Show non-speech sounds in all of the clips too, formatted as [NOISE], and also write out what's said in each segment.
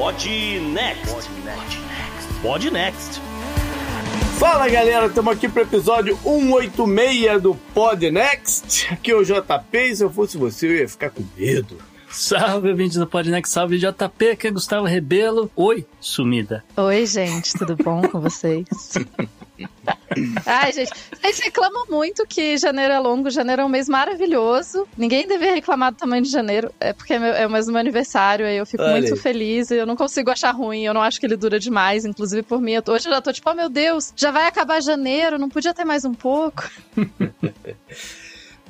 Pod Next. Pod Next. Fala galera, estamos aqui para o episódio 186 do Pod Next. Aqui é o JP. Se eu fosse você, eu ia ficar com medo. Salve, ouvintes do Podnext, salve JP, aqui é Gustavo Rebelo. Oi, sumida. Oi, gente, tudo bom com vocês? [LAUGHS] Ai, gente, a gente reclama muito que janeiro é longo, janeiro é um mês maravilhoso. Ninguém deveria reclamar do tamanho de janeiro, é porque é, meu, é mais meu aniversário, aí eu fico Olha muito aí. feliz e eu não consigo achar ruim, eu não acho que ele dura demais, inclusive por mim. Eu tô, hoje eu já tô tipo, oh meu Deus, já vai acabar janeiro, não podia ter mais um pouco. [LAUGHS]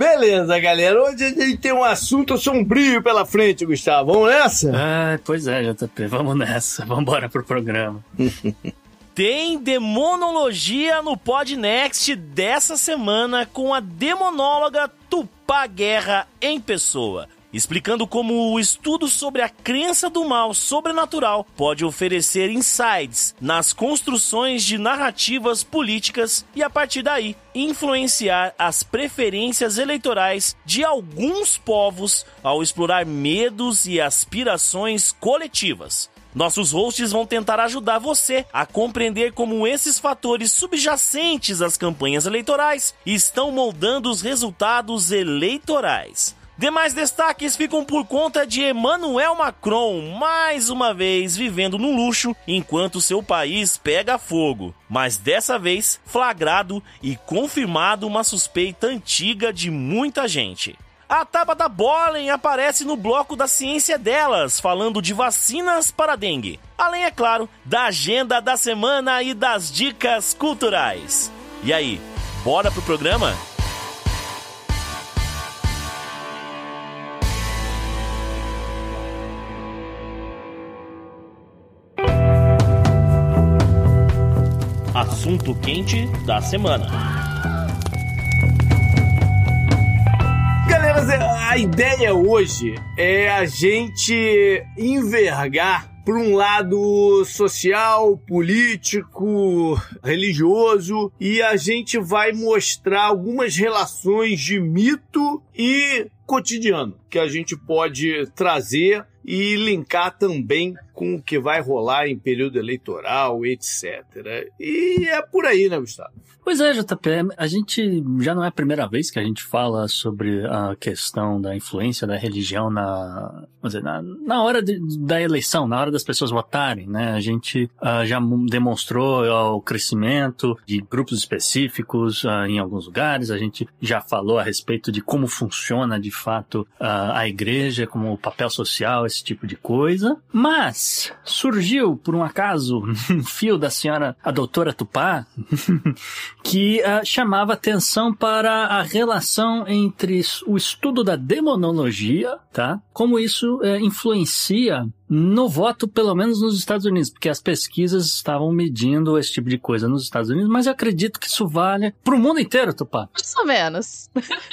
Beleza, galera. Hoje a gente tem um assunto sombrio pela frente, Gustavo. Vamos nessa? Ah, pois é, JP. Vamos nessa. [LAUGHS] Vamos embora pro programa. [LAUGHS] tem demonologia no Podnext dessa semana com a demonóloga Tupá Guerra em pessoa explicando como o estudo sobre a crença do mal sobrenatural pode oferecer insights nas construções de narrativas políticas e, a partir daí, influenciar as preferências eleitorais de alguns povos ao explorar medos e aspirações coletivas. Nossos hosts vão tentar ajudar você a compreender como esses fatores subjacentes às campanhas eleitorais estão moldando os resultados eleitorais. Demais destaques ficam por conta de Emmanuel Macron, mais uma vez vivendo no luxo enquanto seu país pega fogo. Mas dessa vez flagrado e confirmado uma suspeita antiga de muita gente. A Tabata Bolen aparece no bloco da ciência delas, falando de vacinas para dengue. Além, é claro, da agenda da semana e das dicas culturais. E aí, bora pro programa? Assunto quente da semana. Galera, a ideia hoje é a gente envergar por um lado social, político, religioso, e a gente vai mostrar algumas relações de mito e cotidiano que a gente pode trazer e linkar também com o que vai rolar em período eleitoral, etc. E é por aí, né, Gustavo? Pois é, JP, a gente já não é a primeira vez que a gente fala sobre a questão da influência da religião na, dizer, na, na hora de, da eleição, na hora das pessoas votarem, né? A gente uh, já demonstrou uh, o crescimento de grupos específicos uh, em alguns lugares, a gente já falou a respeito de como funciona de fato a igreja, como o papel social, esse tipo de coisa, mas surgiu, por um acaso, [LAUGHS] um fio da senhora, a doutora Tupá, [LAUGHS] que uh, chamava atenção para a relação entre o estudo da demonologia, tá? Como isso uh, influencia no voto, pelo menos nos Estados Unidos, porque as pesquisas estavam medindo esse tipo de coisa nos Estados Unidos, mas eu acredito que isso vale para o mundo inteiro, Tupá. Mais ou menos.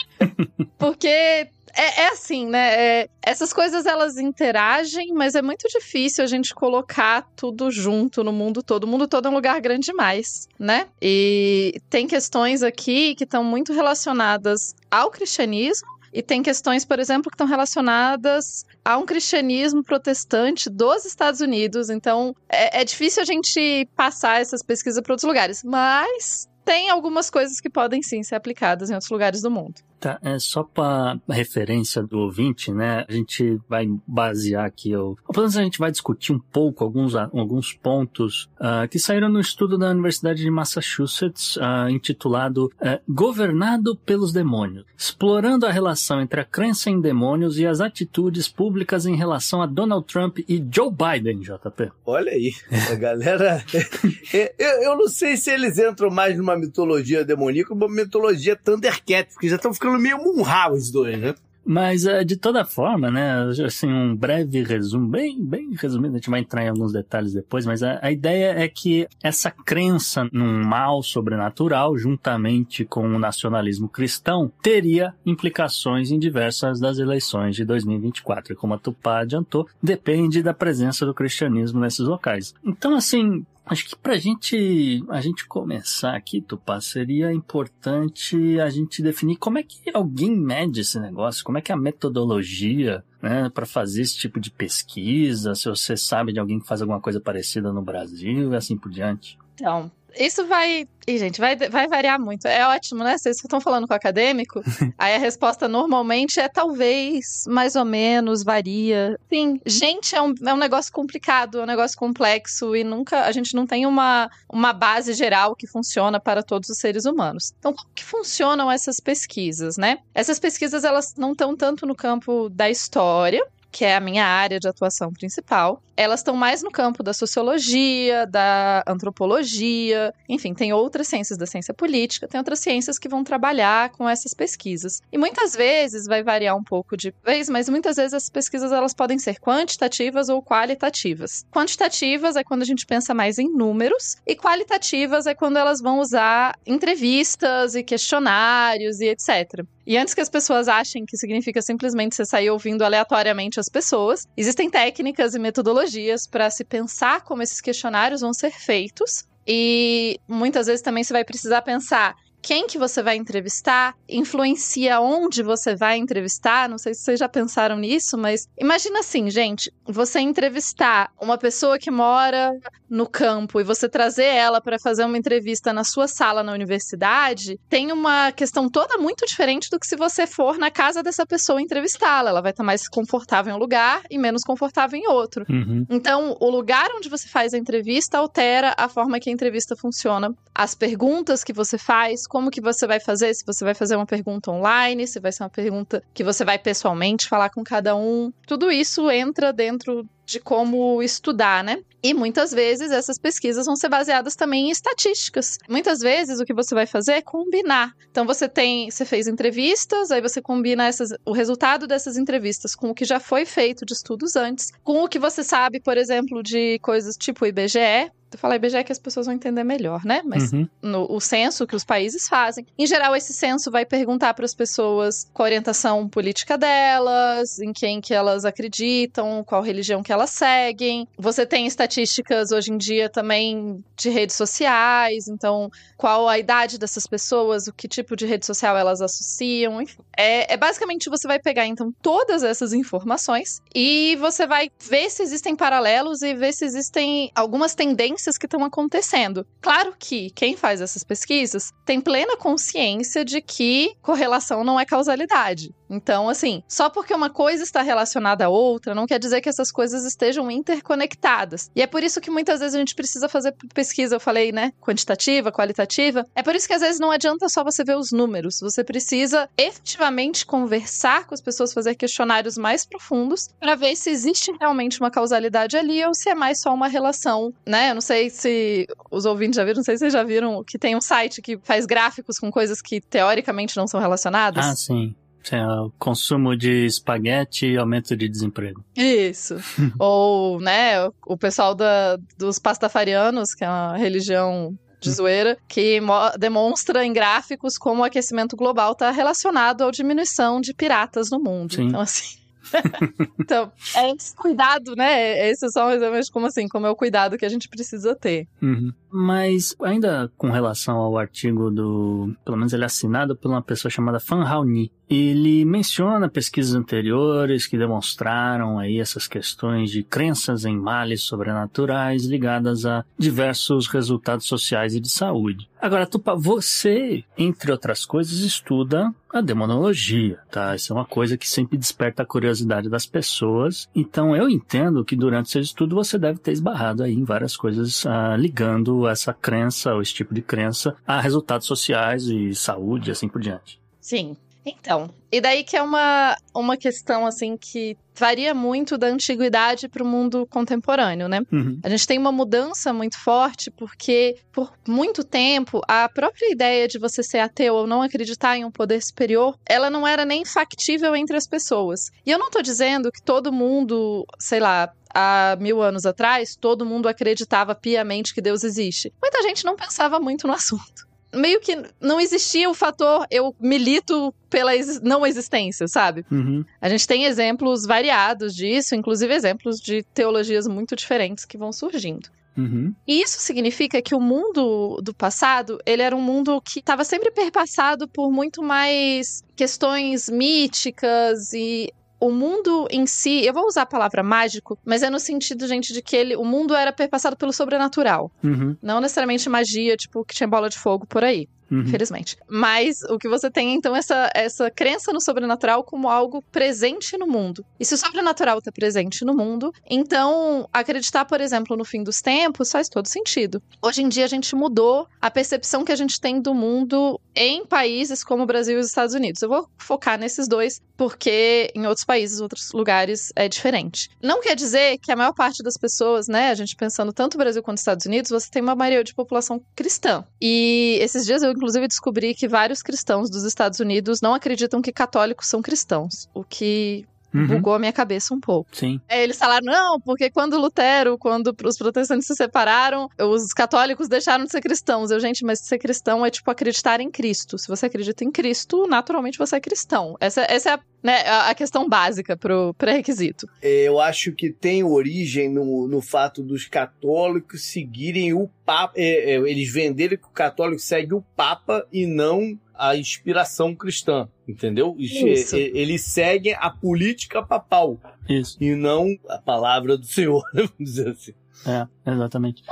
[LAUGHS] porque é, é assim, né? É, essas coisas elas interagem, mas é muito difícil a gente colocar tudo junto no mundo todo. O mundo todo é um lugar grande demais, né? E tem questões aqui que estão muito relacionadas ao cristianismo. E tem questões, por exemplo, que estão relacionadas a um cristianismo protestante dos Estados Unidos. Então, é, é difícil a gente passar essas pesquisas para outros lugares. Mas tem algumas coisas que podem sim ser aplicadas em outros lugares do mundo. Tá, é só para referência do ouvinte, né? A gente vai basear aqui, ou pelo menos a gente vai discutir um pouco alguns, alguns pontos uh, que saíram no estudo da Universidade de Massachusetts, uh, intitulado uh, Governado pelos Demônios, explorando a relação entre a crença em demônios e as atitudes públicas em relação a Donald Trump e Joe Biden, JP. Olha aí, a galera. [LAUGHS] eu, eu não sei se eles entram mais numa mitologia demoníaca ou uma mitologia Thundercat, porque já estão ficando ficando meio munhal os dois, né? Mas, eh, de toda forma, né, assim, um breve resumo, bem, bem resumido, a gente vai entrar em alguns detalhes depois, mas a, a ideia é que essa crença num mal sobrenatural, juntamente com o nacionalismo cristão, teria implicações em diversas das eleições de 2024. E como a Tupá adiantou, depende da presença do cristianismo nesses locais. Então, assim, Acho que pra gente, a gente começar aqui, Tupá, seria importante a gente definir como é que alguém mede esse negócio, como é que é a metodologia, né, para fazer esse tipo de pesquisa, se você sabe de alguém que faz alguma coisa parecida no Brasil e assim por diante. Então, isso vai. E, gente, vai, vai variar muito. É ótimo, né? Vocês estão falando com o acadêmico, [LAUGHS] aí a resposta normalmente é talvez, mais ou menos, varia. Sim, gente, é um, é um negócio complicado, é um negócio complexo e nunca. A gente não tem uma, uma base geral que funciona para todos os seres humanos. Então, como que funcionam essas pesquisas, né? Essas pesquisas, elas não estão tanto no campo da história, que é a minha área de atuação principal. Elas estão mais no campo da sociologia, da antropologia, enfim, tem outras ciências da ciência política, tem outras ciências que vão trabalhar com essas pesquisas. E muitas vezes vai variar um pouco de vez, mas muitas vezes as pesquisas elas podem ser quantitativas ou qualitativas. Quantitativas é quando a gente pensa mais em números e qualitativas é quando elas vão usar entrevistas e questionários e etc. E antes que as pessoas achem que significa simplesmente você sair ouvindo aleatoriamente as pessoas, existem técnicas e metodologias para se pensar como esses questionários vão ser feitos. E muitas vezes também você vai precisar pensar quem que você vai entrevistar, influencia onde você vai entrevistar. Não sei se vocês já pensaram nisso, mas imagina assim, gente, você entrevistar uma pessoa que mora no campo e você trazer ela para fazer uma entrevista na sua sala na universidade, tem uma questão toda muito diferente do que se você for na casa dessa pessoa entrevistá-la. Ela vai estar mais confortável em um lugar e menos confortável em outro. Uhum. Então, o lugar onde você faz a entrevista altera a forma que a entrevista funciona, as perguntas que você faz, como que você vai fazer, se você vai fazer uma pergunta online, se vai ser uma pergunta que você vai pessoalmente falar com cada um. Tudo isso entra dentro de como estudar, né? E muitas vezes essas pesquisas vão ser baseadas também em estatísticas. Muitas vezes o que você vai fazer é combinar. Então você tem, você fez entrevistas, aí você combina essas, o resultado dessas entrevistas com o que já foi feito de estudos antes, com o que você sabe, por exemplo, de coisas tipo IBGE, eu falar IBGE que as pessoas vão entender melhor, né? Mas Uhum. no, o censo que os países fazem. Em geral, esse censo vai perguntar para as pessoas qual a orientação política delas, em quem que elas acreditam, qual religião que elas seguem. Você tem estatísticas hoje em dia também de redes sociais, então qual a idade dessas pessoas, o que tipo de rede social elas associam, enfim. É, é basicamente você vai pegar então todas essas informações e você vai ver se existem paralelos e ver se existem algumas tendências que estão acontecendo. Claro que quem faz essas pesquisas tem plena consciência de que correlação não é causalidade. Então, assim, só porque uma coisa está relacionada à outra, não quer dizer que essas coisas estejam interconectadas. E é por isso que muitas vezes a gente precisa fazer pesquisa, eu falei, né? Quantitativa, qualitativa. É por isso que às vezes não adianta só você ver os números. Você precisa efetivamente conversar com as pessoas, fazer questionários mais profundos para ver se existe realmente uma causalidade ali ou se é mais só uma relação, né? Eu não sei se os ouvintes já viram, não sei se vocês já viram que tem um site que faz gráficos com coisas que teoricamente não são relacionadas. Ah, sim. É consumo de espaguete e aumento de desemprego. Isso. [LAUGHS] Ou, né, o pessoal da, dos pastafarianos, que é uma religião de zoeira, que mo- demonstra em gráficos como o aquecimento global está relacionado à diminuição de piratas no mundo. Sim. Então, assim. [LAUGHS] então, é esse cuidado, né? Esse é só menos como assim, como é o cuidado que a gente precisa ter. Uhum. Mas, ainda com relação ao artigo do. Pelo menos ele é assinado por uma pessoa chamada Fan Raoni. Ele menciona pesquisas anteriores que demonstraram aí essas questões de crenças em males sobrenaturais ligadas a diversos resultados sociais e de saúde. Agora, Tupa, você, entre outras coisas, estuda a demonologia, tá? Isso é uma coisa que sempre desperta a curiosidade das pessoas. Então, eu entendo que durante seu estudo você deve ter esbarrado aí em várias coisas ah, ligando essa crença, ou esse tipo de crença, a resultados sociais e saúde e assim por diante. Sim. Então, e daí que é uma, uma questão assim que varia muito da antiguidade para o mundo contemporâneo, né? Uhum. A gente tem uma mudança muito forte porque, por muito tempo, a própria ideia de você ser ateu ou não acreditar em um poder superior, ela não era nem factível entre as pessoas. E eu não tô dizendo que todo mundo, sei lá, há mil anos atrás, todo mundo acreditava piamente que Deus existe. Muita gente não pensava muito no [LAUGHS] assunto. Meio que não existia o fator eu milito pela exi- não existência, sabe? Uhum. A gente tem exemplos variados disso, inclusive exemplos de teologias muito diferentes que vão surgindo. Uhum. E isso significa que o mundo do passado, ele era um mundo que estava sempre perpassado por muito mais questões míticas e o mundo em si, eu vou usar a palavra mágico, mas é no sentido, gente, de que ele, o mundo era perpassado pelo sobrenatural. Uhum. Não necessariamente magia, tipo, que tinha bola de fogo por aí. Uhum. Infelizmente. Mas o que você tem, então, é essa, essa crença no sobrenatural como algo presente no mundo. E se o sobrenatural está presente no mundo, então acreditar, por exemplo, no fim dos tempos faz todo sentido. Hoje em dia a gente mudou a percepção que a gente tem do mundo em países como o Brasil e os Estados Unidos. Eu vou focar nesses dois, porque em outros países, outros lugares, é diferente. Não quer dizer que a maior parte das pessoas, né, a gente pensando tanto Brasil quanto Estados Unidos, você tem uma maioria de população cristã. E esses dias eu inclusive descobri que vários cristãos dos Estados Unidos não acreditam que católicos são cristãos, o que Uhum. bugou a minha cabeça um pouco. Sim. É, eles falaram, não, porque quando Lutero, quando os protestantes se separaram, os católicos deixaram de ser cristãos. Eu, gente, mas ser cristão é tipo acreditar em Cristo. Se você acredita em Cristo, naturalmente você é cristão. Essa, essa é a, né, a- a questão básica pro pré-requisito. Eu acho que tem origem no, no fato dos católicos seguirem o Papa. é, é, eles venderem que o católico segue o Papa e não a inspiração cristã. Entendeu? Isso. E- e- Eles seguem a política papal Isso. e não a palavra do Senhor, [LAUGHS] vamos dizer assim. É, exatamente.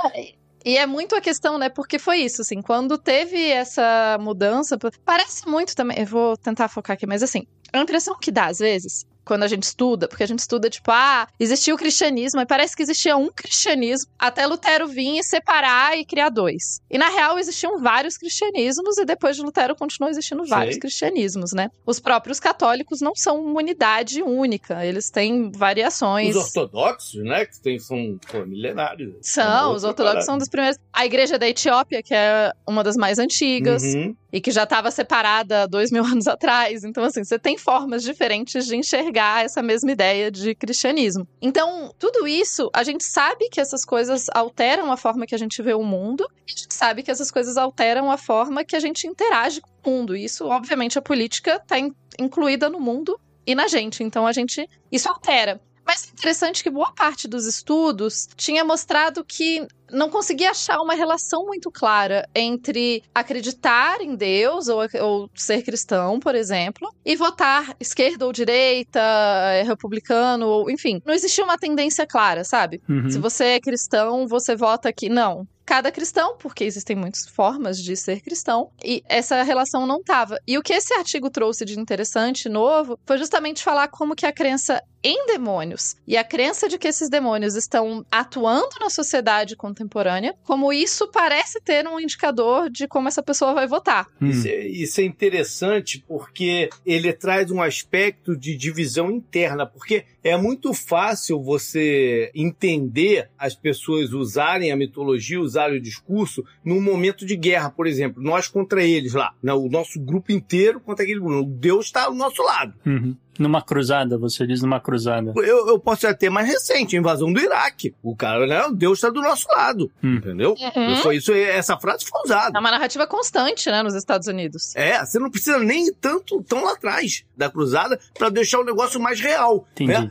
E é muito a questão, né? Porque foi isso, assim, quando teve essa mudança, parece muito também. Eu vou tentar focar aqui, mas assim, a impressão que dá, às vezes, quando a gente estuda, porque a gente estuda, tipo, ah, existiu o cristianismo, e parece que existia um cristianismo, até Lutero vir e separar e criar dois. E na real existiam vários cristianismos, e depois de Lutero continuou existindo vários Sei. cristianismos, né? Os próprios católicos não são uma unidade única, eles têm variações. Os ortodoxos, né? Que tem, são pô, milenários. São, os outra ortodoxos são parada. dos primeiros. A igreja da Etiópia, que é uma das mais antigas, Uhum. E que já estava separada dois mil [LAUGHS] anos atrás. Então, assim, você tem formas diferentes de enxergar essa mesma ideia de cristianismo. Então, tudo isso, a gente sabe que essas coisas alteram a forma que a gente vê o mundo, e a gente sabe que essas coisas alteram a forma que a gente interage com o mundo. Isso, obviamente, a política está incluída no mundo e na gente. Então, a gente. Isso altera. Mas é interessante que boa parte dos estudos tinha mostrado que não conseguia achar uma relação muito clara entre acreditar em Deus ou, ou ser cristão, por exemplo, e votar esquerda ou direita, eh, republicano, ou enfim. Não existia uma tendência clara, sabe? Uhum. Se você é cristão, você vota aqui. Não. Cada cristão, porque existem muitas formas de ser cristão, e essa relação não tava. E o que esse artigo trouxe de interessante, novo, foi justamente falar como que a crença em demônios e a crença de que esses demônios estão atuando na sociedade contemporânea, como isso parece ter um indicador de como essa pessoa vai votar. Hum. Isso, é, isso é interessante porque ele traz um aspecto de divisão interna, porque é muito fácil você entender as pessoas usarem a mitologia, usarem o discurso num momento de guerra, por exemplo, nós contra eles lá, né? o nosso grupo inteiro contra aquele grupo. Deus está ao nosso lado. Uhum. Numa cruzada, você diz numa cruzada. Eu, eu posso até mais recente, a invasão do Iraque. O cara, né? Deus está do nosso lado, Hum. entendeu? Uhum. Foi isso, essa frase foi usada. É uma narrativa constante, né, nos Estados Unidos. É, você não precisa nem ir tanto tão lá atrás da cruzada para deixar o negócio mais real. Entendi. Né?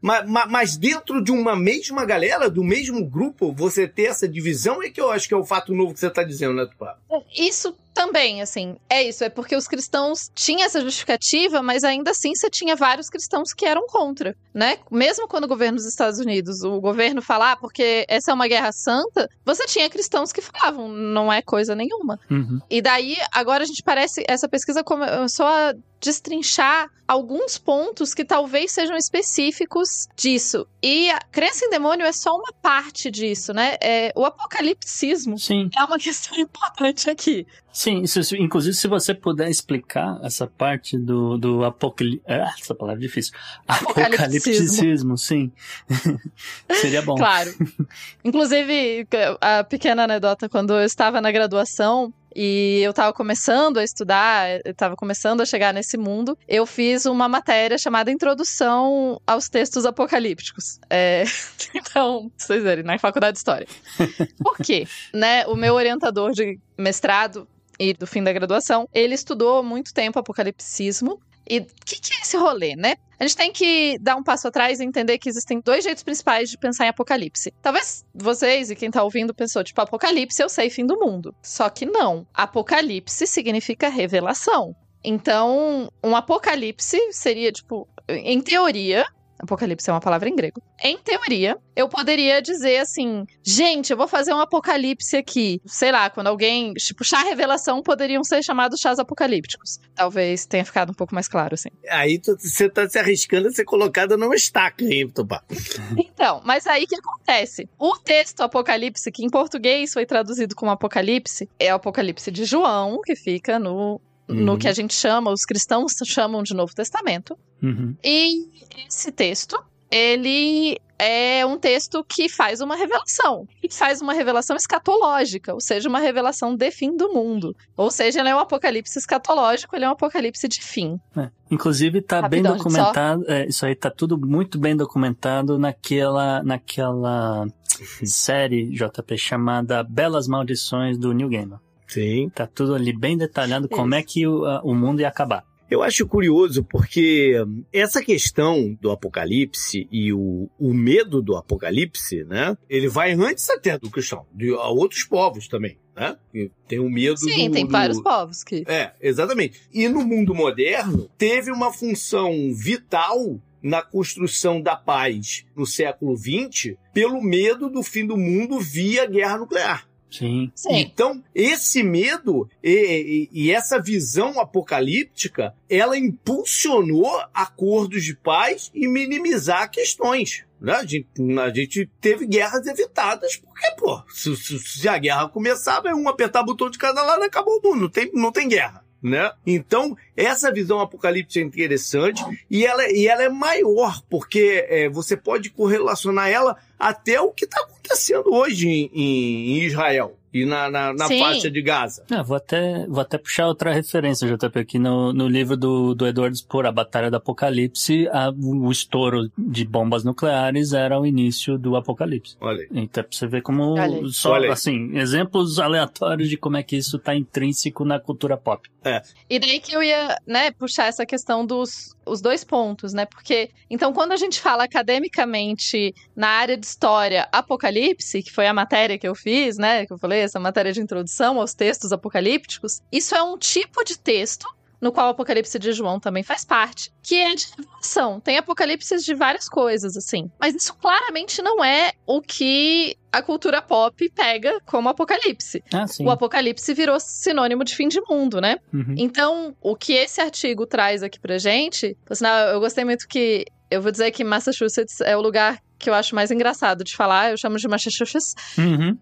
Mas, mas, mas dentro de uma mesma galera, do mesmo grupo, você ter essa divisão é que eu acho que é o fato novo que você tá dizendo, né, Tupá? Isso também, assim, é isso. É porque os cristãos tinham essa justificativa, mas ainda assim você tinha vários cristãos que eram contra, né? Mesmo quando o governo dos Estados Unidos, o governo falar, porque essa é uma guerra santa, você tinha cristãos que falavam, não é coisa nenhuma. Uhum. E daí, agora a gente parece, essa pesquisa começou a destrinchar alguns pontos que talvez sejam específicos disso. E a crença em demônio é só uma parte disso, né? É, o apocalipsismo Sim, é uma [LAUGHS] questão importante aqui. sim. Isso, isso- inclusive, se você puder explicar essa parte do, do apocalipse. Ah, essa palavra é difícil. Apocalipsismo. Apocalipticismo, sim. [LAUGHS] Seria bom. Claro. [LAUGHS] Inclusive, a pequena anedota, quando eu estava na graduação e eu estava começando a estudar, estava começando a chegar nesse mundo, eu fiz uma matéria chamada Introdução aos Textos Apocalípticos. É, [LAUGHS] Então, pra vocês verem, na faculdade de História. Por quê? [LAUGHS] Né, o meu orientador de mestrado e do fim da graduação, ele estudou muito tempo apocalipsismo E o que, que é esse rolê, né? A gente tem que dar um passo atrás e entender que existem dois jeitos principais de pensar em apocalipse. Talvez vocês e quem tá ouvindo pensou, tipo, apocalipse eu sei fim do mundo. Só que não. Apocalipse significa revelação. Então, um apocalipse seria, tipo, em teoria, Apocalipse é uma palavra em grego. Em teoria, eu poderia dizer assim: gente, eu vou fazer um apocalipse aqui. Sei lá, quando alguém. Tipo, chá revelação poderiam ser chamados chás apocalípticos. Talvez tenha ficado um pouco mais claro, assim. Aí você tá se arriscando a ser colocada numa estaca, hein, Tupá? Então, mas aí o que acontece? O texto Apocalipse, que em português foi traduzido como Apocalipse, é o Apocalipse de João, que fica no no que a gente chama, os cristãos chamam de Novo Testamento. Uhum. E esse texto, ele é um texto que faz uma revelação. E faz uma revelação escatológica, ou seja, uma revelação de fim do mundo. Ou seja, ele é um apocalipse escatológico, ele é um apocalipse de fim. É. Inclusive, está bem documentado, é, isso aí tá tudo muito bem documentado naquela, naquela série, JP, chamada Belas Maldições do New Gamer. Sim. Tá tudo ali bem detalhado como é que o, a- o mundo ia acabar. Eu acho curioso porque essa questão do apocalipse e o, o medo do apocalipse, né? Ele vai antes até do cristão, de a outros povos também, né? Tem o medo Sim, do, tem do- vários povos que. É, exatamente. E no mundo moderno, teve uma função vital na construção da paz no século XX pelo medo do fim do mundo via guerra nuclear. Sim. Sim. Então, esse medo e, e- e essa visão apocalíptica, ela impulsionou acordos de paz e minimizar questões. Né? A, gente, a gente teve guerras evitadas, porque, pô, se, se- se a guerra começar, vai um apertar botão de cada lado e acabou o mundo, não tem, não tem guerra. Né? Então, essa visão apocalíptica é interessante e ela, e ela é maior, porque é, você pode correlacionar ela até o que está acontecendo hoje em, em Israel e na, na, na faixa de Gaza. Ah, vou, até, vou até puxar outra referência, JP, aqui no, no livro do, do Eduardo Spor, A Batalha do Apocalipse, a- o estouro de bombas nucleares era o início do Apocalipse. Olha aí. Então, pra você ver como, só, assim, exemplos aleatórios de como é que isso tá intrínseco na cultura pop. E daí que eu ia, né, puxar essa questão dos os dois pontos, né? Porque, então, quando a gente fala academicamente na área de história Apocalipse, que foi a matéria que eu fiz, né? Que eu falei, essa matéria de introdução aos textos apocalípticos, isso é um tipo de texto no qual o Apocalipse de João também faz parte, que é de revelação. Tem apocalipses de várias coisas, assim. Mas isso claramente não é o que a cultura pop pega como apocalipse. Ah. O apocalipse virou sinônimo de fim de mundo, né? Uhum. Então, o que esse artigo traz aqui pra gente, por sinal, eu gostei muito que. Eu vou dizer que Massachusetts é o lugar que eu acho mais engraçado de falar. Eu chamo de Massachusetts Uhum.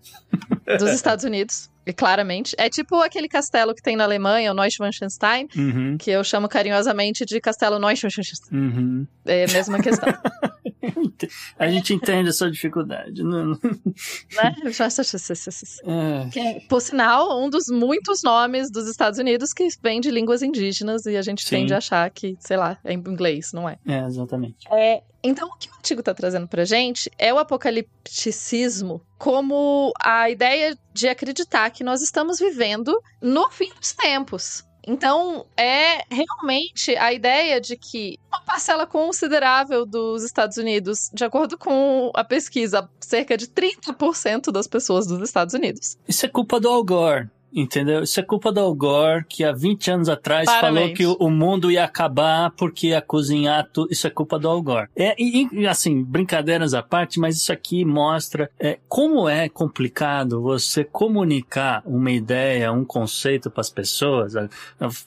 dos Estados Unidos, e claramente. É tipo aquele castelo que tem na Alemanha, o Neuschwanstein, Uhum. que eu chamo carinhosamente de Castelo Neuschwanstein. Uhum. É a mesma questão, [LAUGHS] [LAUGHS] A gente entende a sua dificuldade. Não, não- né? [LAUGHS] Massachusetts. é. Que é, por sinal, um dos muitos nomes dos Estados Unidos que vem de línguas indígenas e a gente Sim. tende a achar que, sei lá, é em inglês, não é? É, exatamente. É, então, o que o artigo está trazendo pra gente é o apocalipticismo como a ideia de acreditar que nós estamos vivendo no fim dos tempos. Então, é realmente a ideia de que uma parcela considerável dos Estados Unidos, de acordo com a pesquisa, cerca de 30% das pessoas dos Estados Unidos. Isso é culpa do Al Gore. Entendeu? Isso é culpa do Al Gore, que há 20 anos atrás falou Claramente. que o, mundo ia acabar porque ia cozinhar tudo. Isso é culpa do Al Gore. É, e, assim, brincadeiras à parte, mas isso aqui mostra é, como é complicado você comunicar uma ideia, um conceito para as pessoas.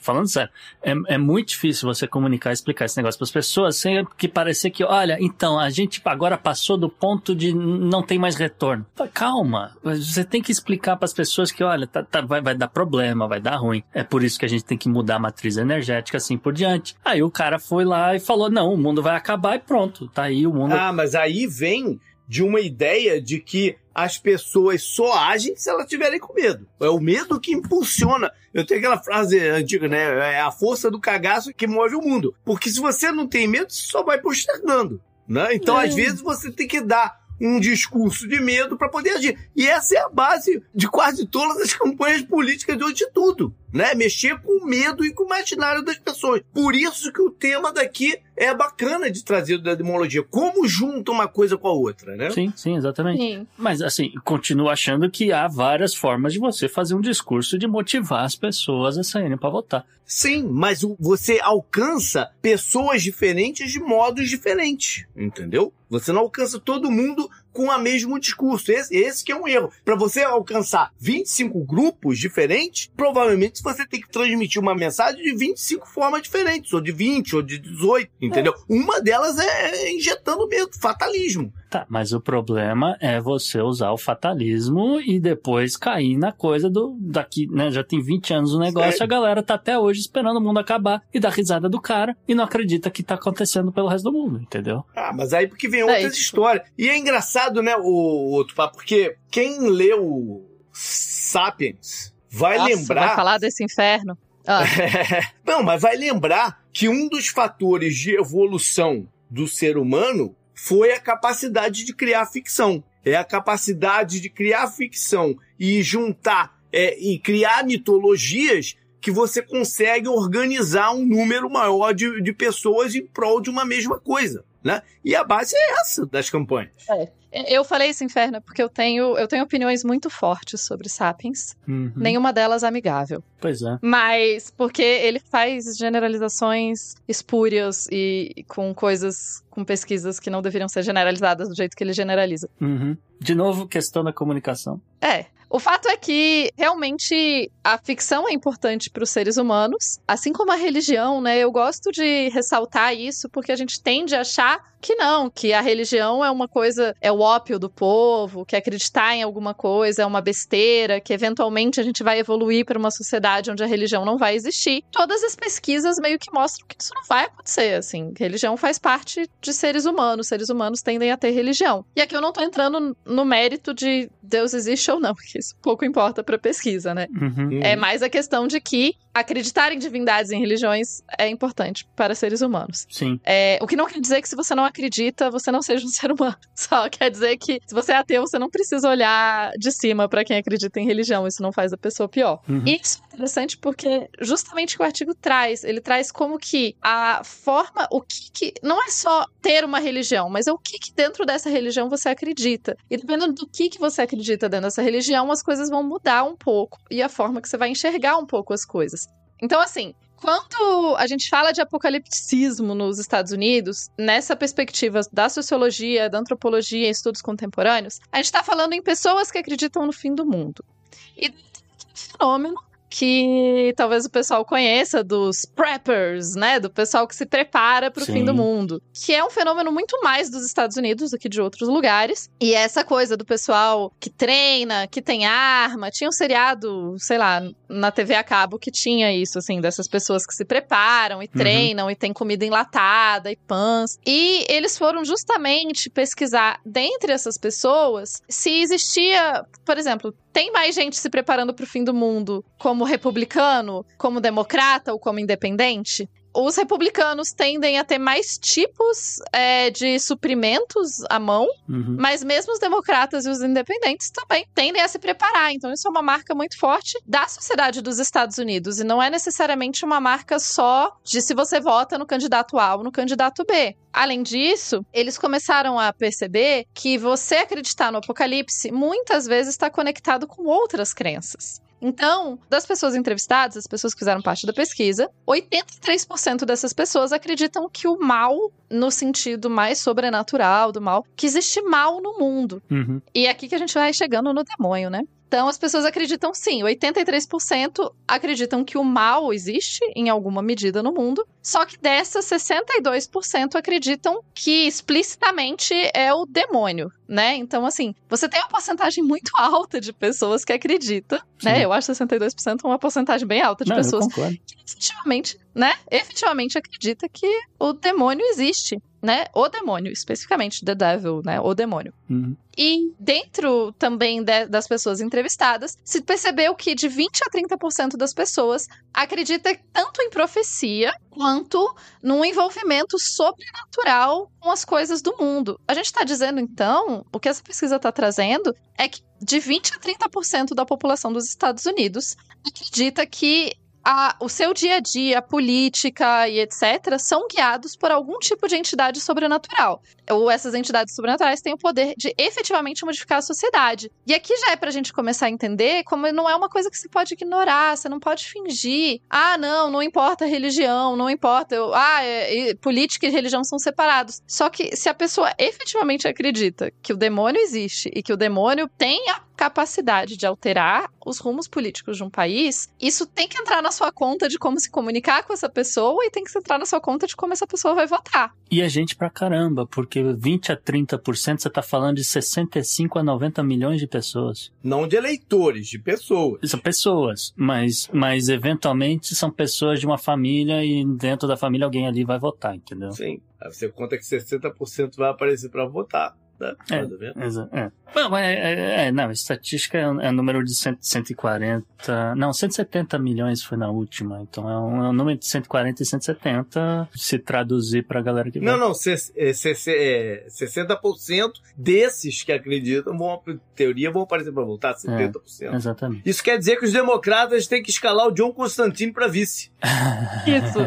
Falando sério, é, é muito difícil você comunicar, explicar esse negócio para as pessoas sem que parecer que, olha, então, a gente agora passou do ponto de não tem mais retorno. Calma, você tem que explicar para as pessoas que, olha, tá, tá- vai, vai dar problema, vai dar ruim. É por isso que a gente tem que mudar a matriz energética, assim por diante. Aí o cara foi lá e falou, não, o mundo vai acabar e pronto, tá aí o mundo. Ah, mas aí vem de uma ideia de que as pessoas só agem se elas tiverem com medo. É o medo que impulsiona. Eu tenho aquela frase antiga, né? É a força do cagaço que move o mundo. Porque se você não tem medo, você só vai postergando. Né? Então, É. às vezes, você tem que dar um discurso de medo para poder agir. E essa é a base de quase todas as campanhas políticas de hoje de tudo. Né? Mexer com o medo e com o imaginário das pessoas. Por isso que o tema daqui é bacana de trazer da demologia. Como junta uma coisa com a outra, né? Sim, sim, exatamente. Sim. Mas assim, continuo achando que há várias formas de você fazer um discurso de motivar as pessoas a saírem para votar. Sim, mas você alcança pessoas diferentes de modos diferentes, entendeu? Você não alcança todo mundo com o mesmo discurso. Esse, esse que é um erro. Para você alcançar 25 grupos diferentes, provavelmente você tem que transmitir uma mensagem de 25 formas diferentes, ou de 20, ou de 18, entendeu? Uma delas é injetando medo, fatalismo. Tá, mas o problema é você usar o fatalismo e depois cair na coisa do daqui, né? Já tem 20 anos o negócio, Sério? a galera tá até hoje esperando o mundo acabar e dar risada do cara e não acredita que tá acontecendo pelo resto do mundo, entendeu? Ah, mas aí porque vem É, outras histórias. E é engraçado, né, o outro papo, porque quem leu Sapiens vai Nossa, lembrar. Vai falar desse inferno. Ah, [LAUGHS] Não, mas vai lembrar que um dos fatores de evolução do ser humano foi a capacidade de criar ficção. É a capacidade de criar ficção e juntar é, e criar mitologias que você consegue organizar um número maior de, de pessoas em prol de uma mesma coisa. Né? E a base é essa das campanhas. Eu falei esse inferno porque eu tenho, eu tenho opiniões muito fortes sobre Sapiens. Uhum. Nenhuma delas amigável. Pois é. Mas porque ele faz generalizações espúrias e com coisas, com pesquisas que não deveriam ser generalizadas do jeito que ele generaliza. Uhum. De novo, questão da comunicação. É. O fato é que realmente a ficção é importante para os seres humanos, assim como a religião, né? Eu gosto de ressaltar isso porque a gente tende a achar que não, que a religião é uma coisa, é o ópio do povo, que acreditar em alguma coisa é uma besteira, que eventualmente a gente vai evoluir para uma sociedade onde a religião não vai existir. Todas as pesquisas meio que mostram que isso não vai acontecer, assim. Religião faz parte de seres humanos, seres humanos tendem a ter religião. E aqui eu não tô entrando no mérito de Deus existe ou não, [LAUGHS] porque isso pouco importa para pesquisa, né? Uhum. É mais a questão de que acreditar em divindades e em religiões é importante para seres humanos. Sim. É, o que não quer dizer que se você não acredita, você não seja um [LAUGHS] ser humano. Só quer dizer que se você é ateu, você não precisa olhar de cima para quem acredita em religião. Isso não faz a pessoa pior. Uhum. E isso é interessante porque justamente o que o artigo traz, ele traz como que a forma, o que, que não é só ter uma religião, mas é o que, que dentro dessa religião você acredita. E dependendo do que, que você acredita dentro dessa religião, as coisas vão mudar um pouco e a forma que você vai enxergar um pouco as coisas. Então, assim, quando a gente fala de apocalipticismo nos Estados Unidos, nessa perspectiva da sociologia, da antropologia e estudos contemporâneos, a gente está falando em pessoas que acreditam no fim do mundo. E fenômeno que talvez o pessoal conheça dos preppers, né, do pessoal que se prepara para o fim do mundo, que é um fenômeno muito mais dos Estados Unidos do que de outros lugares. E essa coisa do pessoal que treina, que tem arma, tinha um seriado, sei lá, na TV a cabo que tinha isso, assim, dessas pessoas que se preparam e treinam e tem comida enlatada e pães. E eles foram justamente pesquisar dentre essas pessoas se existia, por exemplo, tem mais gente se preparando para o fim do mundo como republicano, como democrata ou como independente? Os republicanos tendem a ter mais tipos é, de suprimentos à mão, Uhum. mas mesmo os democratas e os independentes também tendem a se preparar. Então, isso é uma marca muito forte da sociedade dos Estados Unidos. E não é necessariamente uma marca só de se você vota no candidato A ou no candidato B. Além disso, eles começaram a perceber que você acreditar no apocalipse muitas vezes está conectado com outras crenças. Então, das pessoas entrevistadas, as pessoas que fizeram parte da pesquisa, 83% dessas pessoas acreditam que o mal, no sentido mais sobrenatural do mal, que existe mal no mundo. Uhum. E é aqui que a gente vai chegando no demônio, né? Então as pessoas acreditam sim, 83% acreditam que o mal existe em alguma medida no mundo, só que dessas 62% acreditam que explicitamente é o demônio, né? Então assim, você tem uma porcentagem muito alta de pessoas que acreditam, Sim. né? Eu acho 62% uma porcentagem bem alta de Não, pessoas que efetivamente, né? Efetivamente acredita que o demônio existe, né? O demônio, especificamente the devil, né? O demônio. Uhum. E dentro também de- das pessoas entrevistadas, se percebeu que de 20 a 30% das pessoas acredita tanto em profecia quanto num envolvimento sobrenatural com as coisas do mundo. A gente está dizendo, então, o que essa pesquisa está trazendo é que de 20 a 30% da população dos Estados Unidos acredita que a, o seu dia a dia, a política e etc., são guiados por algum tipo de entidade sobrenatural. Ou essas entidades sobrenaturais têm o poder de efetivamente modificar a sociedade. E aqui já é pra gente começar a entender como não é uma coisa que você pode ignorar, você não pode fingir. Ah, não, não importa a religião, não importa. Eu, ah, é, política e religião são separados. Só que se a pessoa efetivamente acredita que o demônio existe e que o demônio tem a capacidade de alterar os rumos políticos de um país, isso tem que entrar na sua conta de como se comunicar com essa pessoa e tem que entrar na sua conta de como essa pessoa vai votar. E a gente pra caramba, porque 20 a 30% você tá falando de 65 a 90 milhões de pessoas. Não de eleitores, de pessoas. São pessoas, mas, mas eventualmente são pessoas de uma família e dentro da família alguém ali vai votar, entendeu? Sim. Aí você conta que 60% vai aparecer para votar. Né? É, é. Bom, é, é, é, não, estatística é, é número de 100, 140, não, 170 milhões foi na última, então é um, é um número de 140 e 170 se traduzir pra galera que Não, não, se, se, é, 60% desses que acreditam vão, em teoria, vão aparecer pra voltar, 70%. É, exatamente. Isso quer dizer que os democratas têm que escalar o John Constantine pra vice. [LAUGHS] Isso.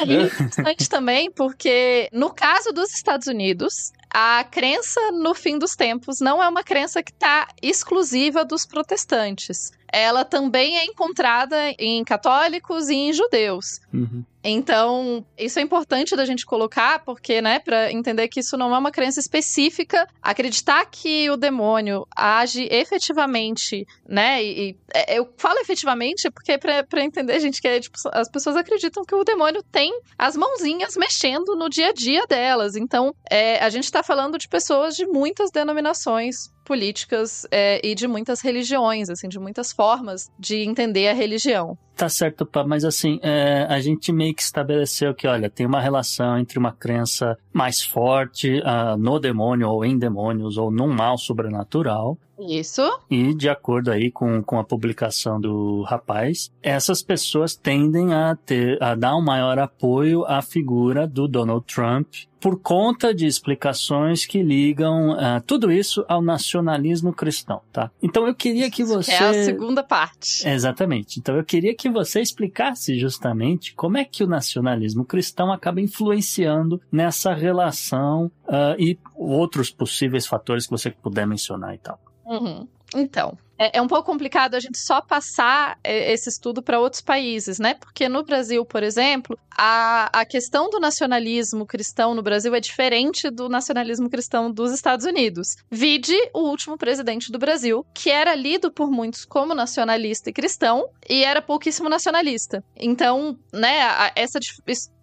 É interessante também porque, no caso dos Estados Unidos, a crença no fim dos tempos não é uma crença que está exclusiva dos protestantes. Ela também é encontrada em católicos e em judeus. Uhum. Então, isso é importante da gente colocar, porque, né, para entender que isso não é uma crença específica, acreditar que o demônio age efetivamente, né, e, e é, eu falo efetivamente porque para entender, gente, que é, tipo, as pessoas acreditam que o demônio tem as mãozinhas mexendo no dia a dia delas. Então, é, a gente tá falando de pessoas de muitas denominações políticas é, e de muitas religiões, assim, de muitas formas de entender a religião. Tá certo, pá, mas assim, é, a gente meio que estabeleceu que, olha, tem uma relação entre uma crença mais forte uh, no demônio, ou em demônios, ou num mal sobrenatural. Isso. E de acordo aí com, com a publicação do rapaz, essas pessoas tendem a ter, a dar um maior apoio à figura do Donald Trump por conta de explicações que ligam uh, tudo isso ao nacionalismo cristão, tá? Então eu queria que você... É a segunda parte. Exatamente. Então eu queria que você explicasse justamente como é que o nacionalismo cristão acaba influenciando nessa relação uh, e outros possíveis fatores que você puder mencionar e tal. Uhum. Então, é, é, um pouco complicado a gente só passar é, esse estudo para outros países, né? Porque no Brasil, por exemplo, a, a questão do nacionalismo cristão no Brasil é diferente do nacionalismo cristão dos Estados Unidos. Vide o último presidente do Brasil, que era lido por muitos como nacionalista e cristão, e era pouquíssimo nacionalista. Então, né, essa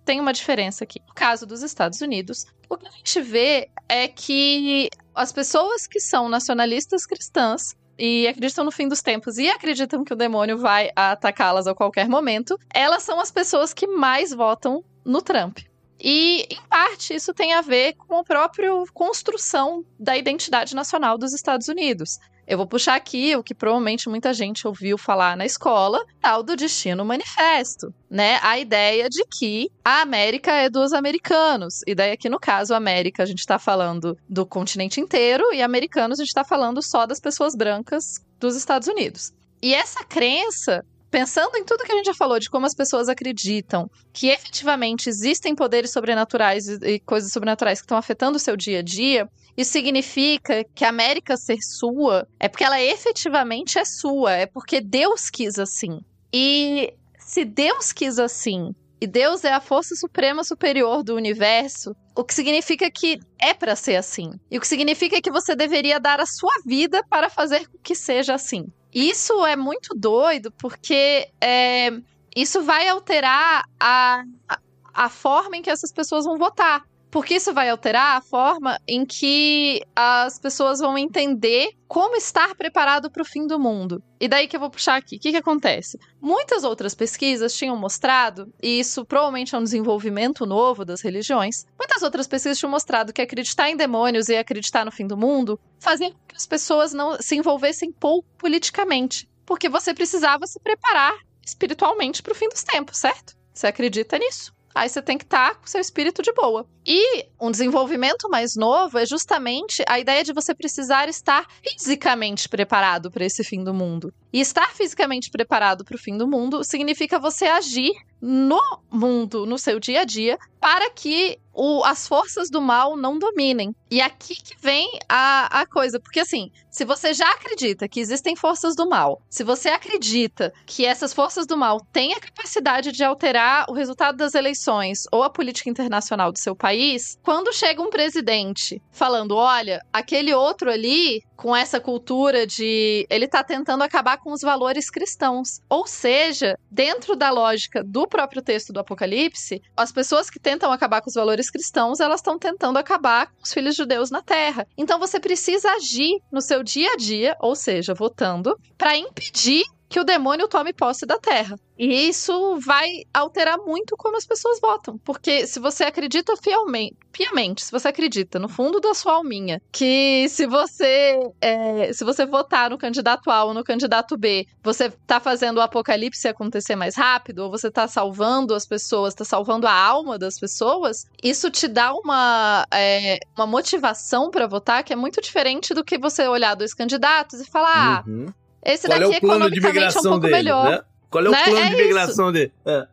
tem uma diferença aqui. No caso dos Estados Unidos, o que a gente vê é que as pessoas que são nacionalistas cristãs e acreditam no fim dos tempos e acreditam que o demônio vai atacá-las a qualquer momento, elas são as pessoas que mais votam no Trump. E, em parte, isso tem a ver com a própria construção da identidade nacional dos Estados Unidos. Eu vou puxar aqui o que provavelmente muita gente ouviu falar na escola, tal do destino manifesto, né? A ideia de que a América é dos americanos. E daí aqui no caso, América, a gente tá falando do continente inteiro e americanos a gente tá falando só das pessoas brancas dos Estados Unidos. E essa crença pensando em tudo que a gente já falou, de como as pessoas acreditam que efetivamente existem poderes sobrenaturais e coisas sobrenaturais que estão afetando o seu dia a dia, isso significa que a América ser sua é porque ela efetivamente é sua, é porque Deus quis assim. E se Deus quis assim, e Deus é a força suprema superior do universo, o que significa que é para ser assim. E o que significa que você deveria dar a sua vida para fazer com que seja assim. Isso é muito doido, porque é, isso vai alterar a, a, a forma em que essas pessoas vão votar. Porque isso vai alterar a forma em que as pessoas vão entender como estar preparado para o fim do mundo. E daí que eu vou puxar aqui. O que, que acontece? Muitas outras pesquisas tinham mostrado, e isso provavelmente é um desenvolvimento novo das religiões, muitas outras pesquisas tinham mostrado que acreditar em demônios e acreditar no fim do mundo fazia com que as pessoas não se envolvessem pouco politicamente. Porque você precisava se preparar espiritualmente para o fim dos tempos, certo? Você acredita nisso? Aí você tem que estar tá com seu espírito de boa. E um desenvolvimento mais novo é justamente a ideia de você precisar estar fisicamente preparado para esse fim do mundo. E estar fisicamente preparado para o fim do mundo significa você agir no mundo, no seu dia a dia, para que o, as forças do mal não dominem. E aqui que vem a, a coisa, porque assim, se você já acredita que existem forças do mal, se você acredita que essas forças do mal têm a capacidade de alterar o resultado das eleições ou a política internacional do seu país, quando chega um presidente falando: olha, aquele outro ali com essa cultura de ele tá tentando acabar com os valores cristãos. Ou seja, dentro da lógica do próprio texto do Apocalipse, as pessoas que tentam acabar com os valores cristãos, elas estão tentando acabar com os filhos judeus na terra. Então você precisa agir no seu dia a dia, ou seja, votando, para impedir que o demônio tome posse da terra. E isso vai alterar muito como as pessoas votam. Porque se você acredita fielmente, piamente, se você acredita no fundo da sua alminha que se você é, se você votar no candidato A ou no candidato B, você tá fazendo o apocalipse acontecer mais rápido, ou você tá salvando as pessoas, tá salvando a alma das pessoas, isso te dá uma, é, uma motivação para votar que é muito diferente do que você olhar dois candidatos e falar, Uhum. ah, esse Qual é daqui o plano de é um migração pouco dele? melhor. Né? Qual é o Né? plano É de isso. migração dele? É.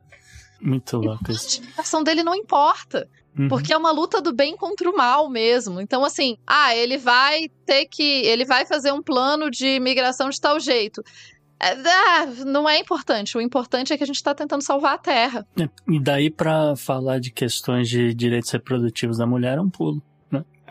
Muito o louco plano isso. de migração dele não importa. Uhum. Porque é uma luta do bem contra o mal mesmo. Então, assim, ah, ele vai ter que. Ele vai fazer um plano de migração de tal jeito. É, ah, não é importante. O importante é que a gente tá tentando salvar a Terra. É, E daí pra falar de questões de direitos reprodutivos da mulher é um pulo.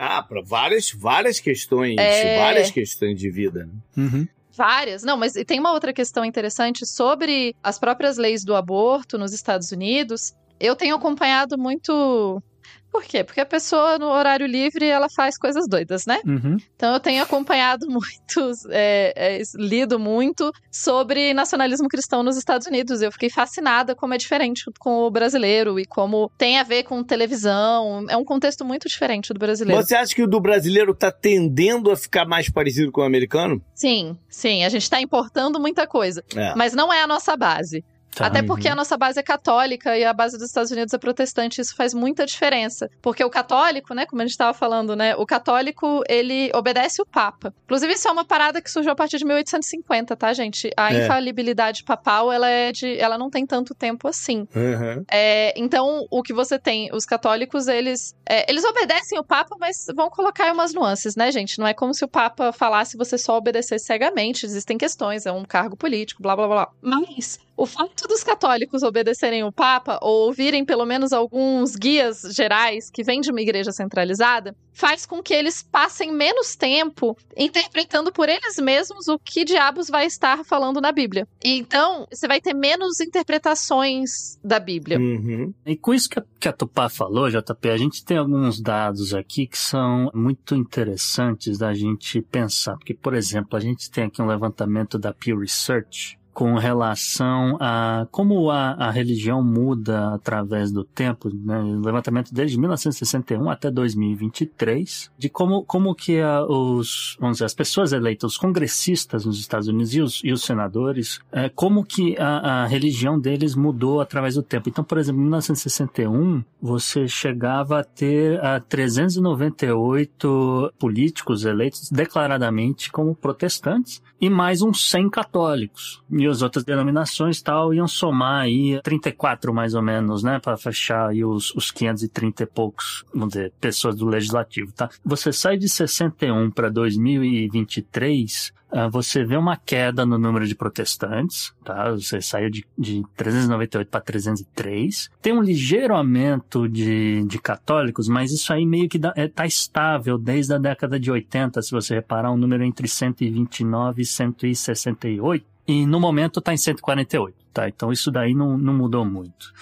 Ah, para várias, várias questões, É. várias questões de vida. né? Uhum. Várias. Não, mas tem uma outra questão interessante sobre as próprias leis do aborto nos Estados Unidos. Eu tenho acompanhado muito. Por quê? Porque a pessoa no horário livre ela faz coisas doidas, né? Uhum. Então eu tenho acompanhado [LAUGHS] muito, é, é, lido muito sobre nacionalismo cristão nos Estados Unidos. Eu fiquei fascinada como é diferente com o brasileiro e como tem a ver com televisão. É um contexto muito diferente do brasileiro. Você acha que o do brasileiro tá tendendo a ficar mais parecido com o americano? Sim, sim, a gente tá importando muita coisa, É. mas não é a nossa base. Tá. Até porque a nossa base é católica e a base dos Estados Unidos é protestante, isso faz muita diferença. Porque o católico, né, como a gente estava falando, né, o católico, ele obedece o Papa. Inclusive, isso é uma parada que surgiu a partir de 1850, tá, gente? A É. infalibilidade papal, ela é de, ela não tem tanto tempo assim. Uhum. É, então, o que você tem, os católicos, eles é, eles obedecem o Papa, mas vão colocar umas nuances, né, gente? Não é como se o Papa falasse você só obedecesse cegamente, existem questões, é um cargo político, blá blá blá. Mas o fato dos católicos obedecerem o Papa, ou ouvirem pelo menos alguns guias gerais que vêm de uma igreja centralizada, faz com que eles passem menos tempo interpretando por eles mesmos o que diabos vai estar falando na Bíblia. E então, você vai ter menos interpretações da Bíblia. Uhum. E com isso que a, que a Tupá falou, JP, a gente tem alguns dados aqui que são muito interessantes da gente pensar. Porque, por exemplo, a gente tem aqui um levantamento da Pew Research com relação a como a, a religião muda através do tempo, né? Levantamento desde 1961 até 2023, de como, como que a, os, vamos dizer, as pessoas eleitas, os congressistas nos Estados Unidos e os, e os senadores, é, como que a, a religião deles mudou através do tempo. Então, por exemplo, em 1961, você chegava a ter a 398 políticos eleitos declaradamente como protestantes e mais uns 100 católicos. E as outras denominações tal iam somar aí 34 mais ou menos, né, para fechar aí os, os 530 e poucos, vamos dizer, pessoas do legislativo, tá? Você sai de 61 para 2023, ah, você vê uma queda no número de protestantes, tá? Você saiu de, de 398 para 303. Tem um ligeiro aumento de, de católicos, mas isso aí meio que é, tá estável desde a década de 80, se você reparar, um número entre 129 e 168. E no momento está em 148, tá? Então isso daí não, não mudou muito.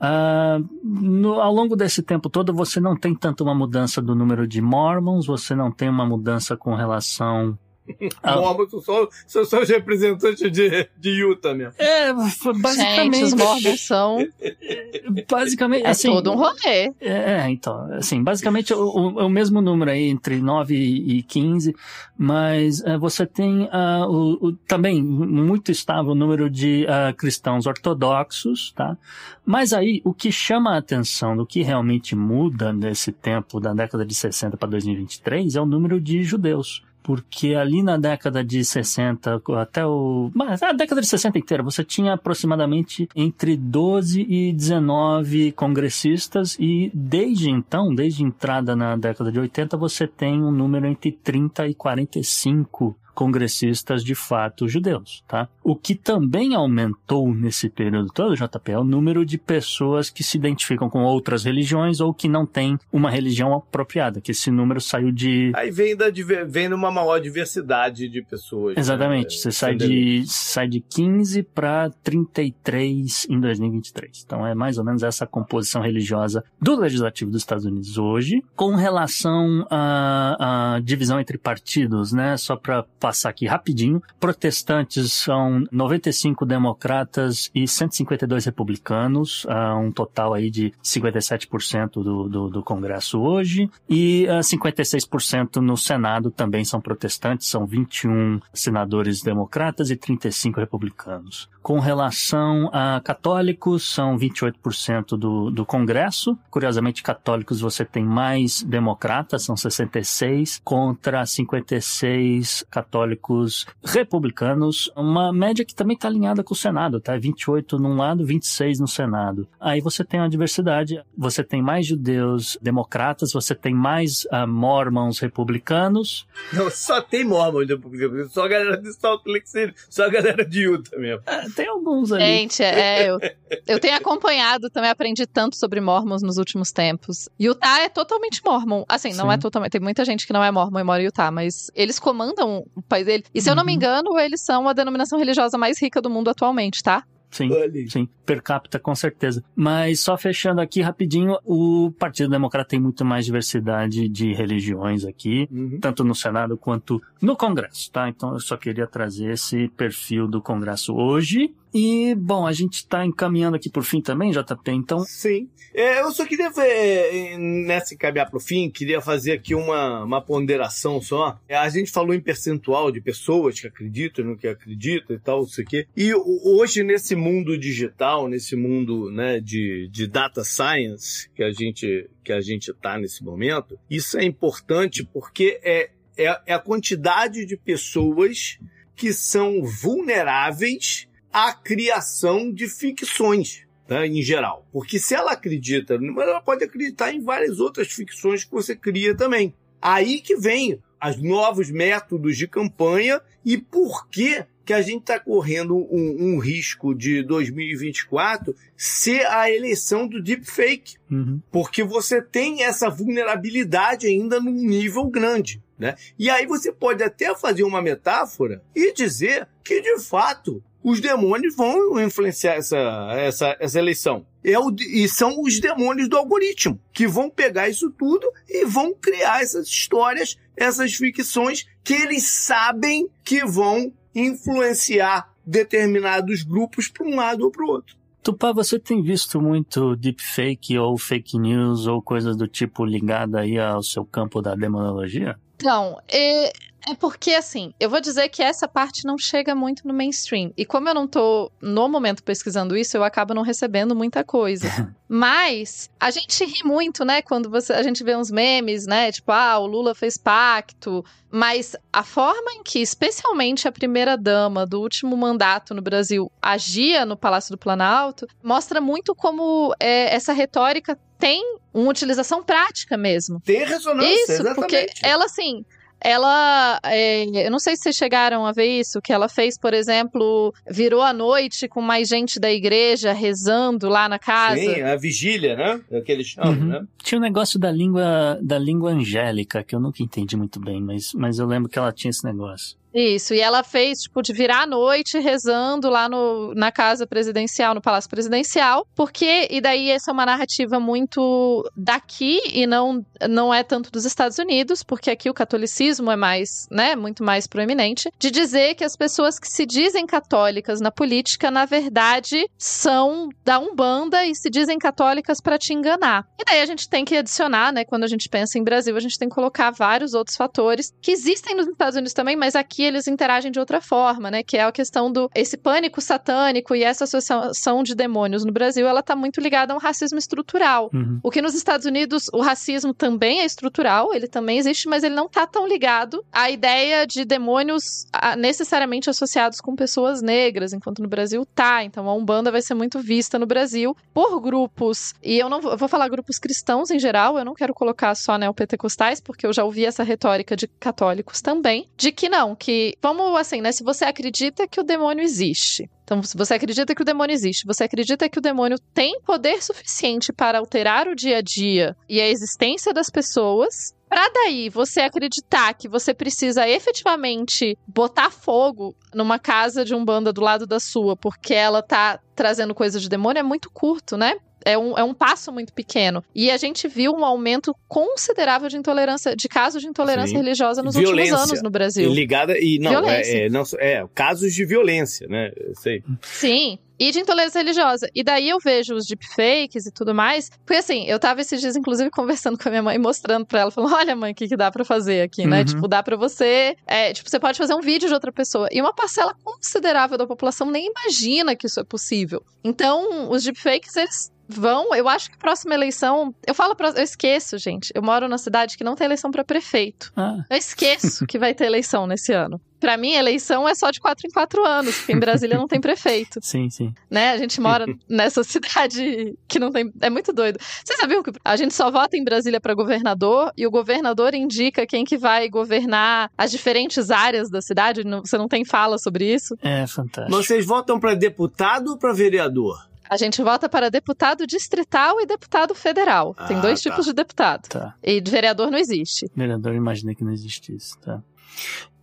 Ah, no- ao longo desse tempo todo, você não tem tanto uma mudança do número de mormons, você não tem uma mudança com relação Ah. Mormons são só, são só os representantes de, de Utah mesmo. É, basicamente. Gente, os mormons são [LAUGHS] Basicamente, é assim. todo um rolê. É, então, assim, basicamente o, o, é o mesmo número aí, entre 9 e 15, mas é, você tem ah, o, o- também muito estável o número de ah, cristãos ortodoxos, tá? Mas aí, o que chama a atenção do que realmente muda nesse tempo da década de 60 para 2023 é o número de judeus. Porque ali na década de 60 até o. Mas a década de 60 inteira, você tinha aproximadamente entre 12 e 19 congressistas, e desde então, desde a entrada na década de 80, você tem um número entre 30 e 45 congressistas de fato judeus, tá? O que também aumentou nesse período todo, JP, é o número de pessoas que se identificam com outras religiões ou que não têm uma religião apropriada, que esse número saiu de... Aí vem, da, vem numa maior diversidade de pessoas. Né? Exatamente, né? você sai de, sai de 15 para 33 em 2023. Então é mais ou menos essa composição religiosa do Legislativo dos Estados Unidos hoje, com relação à, à divisão entre partidos, né? Só para passar aqui rapidinho. Protestantes são 95 democratas e 152 republicanos, uh, um total aí de 57% do, do, do, Congresso hoje. E uh, ah, 56% no Senado também são protestantes, são 21 senadores democratas e 35 republicanos. Com relação a católicos, são 28% do, do Congresso. Curiosamente, católicos você tem mais democratas, são 66, contra 56 católicos republicanos. Uma média que também está alinhada com o Senado, tá? 28 num lado, 26 no Senado. Aí você tem uma diversidade, você tem mais judeus democratas, você tem mais uh, mormons republicanos. Não, só tem mormons republicanos, só a galera de Salt Lake City, só a galera de Utah mesmo. É, tem alguns ali. Gente, é, eu, eu tenho acompanhado, também aprendi tanto sobre mormons nos últimos tempos. Utah é totalmente mormon. Assim, não é totalmente. Tem muita gente que não é mormon e mora em Utah, mas eles comandam o país dele. E se eu não me uhum. engano, eles são a denominação religiosa mais rica do mundo atualmente, tá? Sim, sim, per capita com certeza. Mas só fechando aqui rapidinho, o Partido Democrata tem muito mais diversidade de religiões aqui, uhum. tanto no Senado quanto no Congresso, tá? Então eu só queria trazer esse perfil do Congresso hoje. E, bom, a gente está encaminhando aqui por fim também, JP, então. Sim. É, eu só queria ver, nessa encaminhar para o fim, queria fazer aqui uma, uma ponderação só. É, a gente falou em percentual de pessoas que acreditam no que acreditam e tal, isso aqui. E hoje, nesse mundo digital, nesse mundo né, de, de data science que a gente que a gente está nesse momento, isso é importante porque é, é, é a quantidade de pessoas que são vulneráveis à criação de ficções. Né, em geral. Porque se ela acredita, ela pode acreditar em várias outras ficções que você cria também. Aí que vem os novos métodos de campanha e por que que a gente está correndo um, um, risco de 2024 ser a eleição do deepfake. Uhum. Porque você tem essa vulnerabilidade ainda num nível grande. Né? E aí você pode até fazer uma metáfora e dizer que, de fato, os demônios vão influenciar essa, essa, essa eleição. É o, e são os demônios do algoritmo que vão pegar isso tudo e vão criar essas histórias, essas ficções que eles sabem que vão influenciar determinados grupos para um lado ou para o outro. Tupá, você tem visto muito deepfake ou fake news ou coisas do tipo ligada aí ao seu campo da demonologia? Então, é, porque, assim, eu vou dizer que essa parte não chega muito no mainstream. E como eu não tô, no momento, pesquisando isso, eu acabo não recebendo muita coisa. [LAUGHS] Mas a gente ri muito, né? Quando você, a gente vê uns memes, né? Tipo, ah, o Lula fez pacto. Mas a forma em que, especialmente a primeira-dama do último mandato no Brasil, agia no Palácio do Planalto, mostra muito como é, essa retórica tem uma utilização prática mesmo. Tem ressonância, Isso, exatamente. porque ela, assim, ela, é, eu não sei se vocês chegaram a ver isso, que ela fez, por exemplo, virou a noite com mais gente da igreja rezando lá na casa. Sim, a vigília, né? É o que eles chamam, uhum. né? Tinha um negócio da língua, da língua angélica, que eu nunca entendi muito bem, mas, mas eu lembro que ela tinha esse negócio. Isso, e ela fez, tipo, de virar a noite rezando lá no, na casa presidencial, no palácio presidencial, porque, e daí essa é uma narrativa muito daqui e não, não é tanto dos Estados Unidos, porque aqui o catolicismo é mais, né, muito mais proeminente, de dizer que as pessoas que se dizem católicas na política, na verdade, são da Umbanda e se dizem católicas para te enganar. E daí a gente tem que adicionar, né, quando a gente pensa em Brasil, a gente tem que colocar vários outros fatores que existem nos Estados Unidos também, mas aqui aqui eles interagem de outra forma, né? Que é a questão do esse pânico satânico e essa associação de demônios no Brasil, ela tá muito ligada a um racismo estrutural. Uhum. O que nos Estados Unidos o racismo também é estrutural, ele também existe, mas ele não tá tão ligado à ideia de demônios necessariamente associados com pessoas negras, enquanto no Brasil tá. Então a Umbanda vai ser muito vista no Brasil por grupos, e eu não vou, eu vou falar grupos cristãos em geral, eu não quero colocar só neopentecostais, porque eu já ouvi essa retórica de católicos também, de que não, que vamos assim, né, se você acredita que o demônio existe, então, se você acredita que o demônio existe, você acredita que o demônio tem poder suficiente para alterar o dia a dia e a existência das pessoas, Pra daí você acreditar que você precisa efetivamente botar fogo numa casa de um banda do lado da sua porque ela tá trazendo coisa de demônio é muito curto, né? É um, é um passo muito pequeno. E a gente viu um aumento considerável de intolerância, de casos de intolerância Sim. religiosa nos Violência. últimos anos no Brasil. Ligada e não, é, é, não é casos de violência, né? Sei. Sim. E de intolerância religiosa. E daí eu vejo os deepfakes e tudo mais. Porque assim, eu tava esses dias, inclusive, [LAUGHS] conversando com a minha mãe, mostrando pra ela, falando: olha, mãe, o que, que dá pra fazer aqui, né? Uhum. Tipo, dá pra você. é, tipo, você pode fazer um vídeo de outra pessoa. E uma parcela considerável da população nem imagina que isso é possível. Então, os deepfakes, eles vão. Eu acho que próxima eleição. Eu falo, pra, eu esqueço, gente. Eu moro numa cidade que não tem eleição pra prefeito. Ah, Eu esqueço que vai ter eleição nesse ano. Pra mim, eleição é só de quatro em quatro anos, porque em Brasília não tem prefeito [LAUGHS] sim, sim. né? A gente mora nessa [LAUGHS] cidade que não tem. É muito doido. Você sabiam que a gente só vota em Brasília para governador e o governador indica quem que vai governar as diferentes áreas da cidade? Não- Você não tem fala sobre isso? É fantástico. Vocês votam pra deputado ou pra vereador? A gente vota para deputado distrital e deputado federal. tem Ah, dois tá. tipos de deputado. Tá. E de vereador não existe. Vereador, imaginei que não existisse. Tá.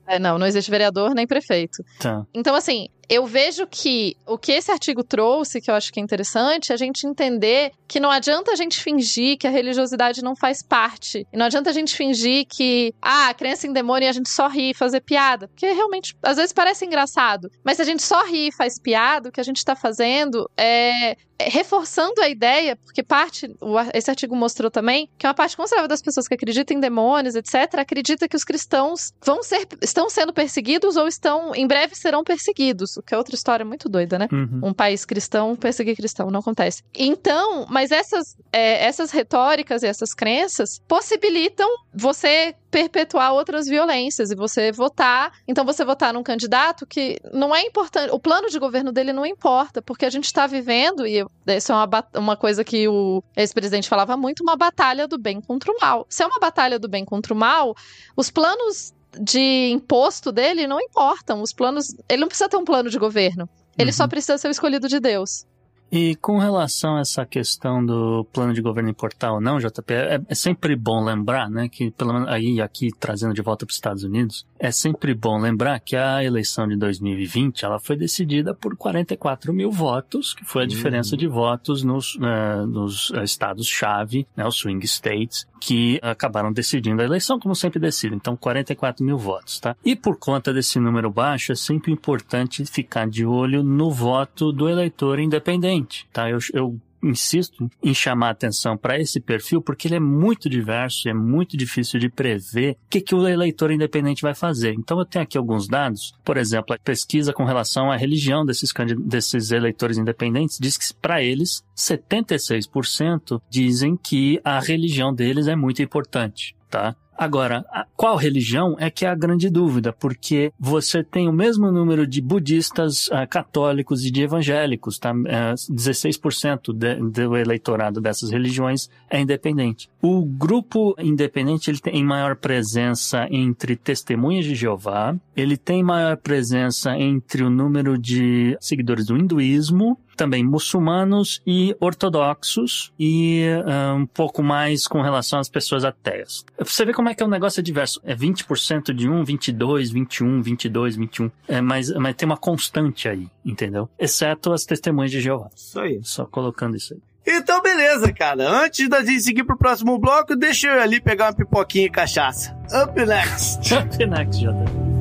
É, não, não existe vereador nem prefeito. Tá. Então, assim, eu vejo que o que esse artigo trouxe, que eu acho que é interessante, é a gente entender que não adianta a gente fingir que a religiosidade não faz parte. E não adianta a gente fingir que, ah, crença em demônio e a gente só ri e fazer piada. Porque realmente, às vezes parece engraçado. Mas se a gente só ri e faz piada, o que a gente tá fazendo é, é reforçando a ideia, porque parte, esse artigo mostrou também, que uma parte considerável das pessoas que acreditam em demônios, etc., acredita que os cristãos vão ser, estão sendo perseguidos ou estão, em breve serão perseguidos, que é outra história muito doida, né? Uhum. um país cristão perseguir cristão, não acontece. Então, mas essas, é, essas retóricas e essas crenças possibilitam você perpetuar outras violências e você votar. Então, você votar num candidato que não é importante, o plano de governo dele não importa, porque a gente está vivendo, e isso é uma, uma coisa que o ex-presidente falava muito, uma batalha do bem contra o mal. Se é uma batalha do bem contra o mal, os planos de imposto dele não importam. Os planos. Ele não precisa ter um plano de governo. Ele Uhum. só precisa ser o escolhido de Deus. E com relação a essa questão do plano de governo importar ou não, JP, é, é sempre bom lembrar, né, que pelo menos aí aqui trazendo de volta para os Estados Unidos, é sempre bom lembrar que a eleição de 2020 ela foi decidida por 44 mil votos, que foi a diferença de votos nos, eh, nos eh, estados-chave, né, os swing states, que acabaram decidindo a eleição, como sempre decidem. Então, 44 mil votos, tá? E por conta desse número baixo, é sempre importante ficar de olho no voto do eleitor independente, tá? Eu, eu insisto em chamar atenção para esse perfil porque ele é muito diverso e é muito difícil de prever o que, que o eleitor independente vai fazer. Então eu tenho aqui alguns dados, por exemplo, a pesquisa com relação à religião desses, desses eleitores independentes diz que para eles 76% dizem que a religião deles é muito importante, tá? Agora, qual religião é que é a grande dúvida, porque você tem o mesmo número de budistas, ah, católicos e de evangélicos, tá? Eh, 16% de- do eleitorado dessas religiões é independente. O grupo independente ele tem maior presença entre testemunhas de Jeová, ele tem maior presença entre o número de seguidores do hinduísmo, também muçulmanos e ortodoxos e ah, um pouco mais com relação às pessoas ateias. Você vê como é que é um negócio diverso. É 20% de um, 22, 21, 22, 21. É, mas, mas tem uma constante aí, entendeu? Exceto as testemunhas de Jeová. Isso aí. Só colocando isso aí. Então, beleza, cara. Antes da gente seguir pro próximo bloco, deixa eu ali pegar uma pipoquinha e cachaça. Up next. [LAUGHS] Up next, JP.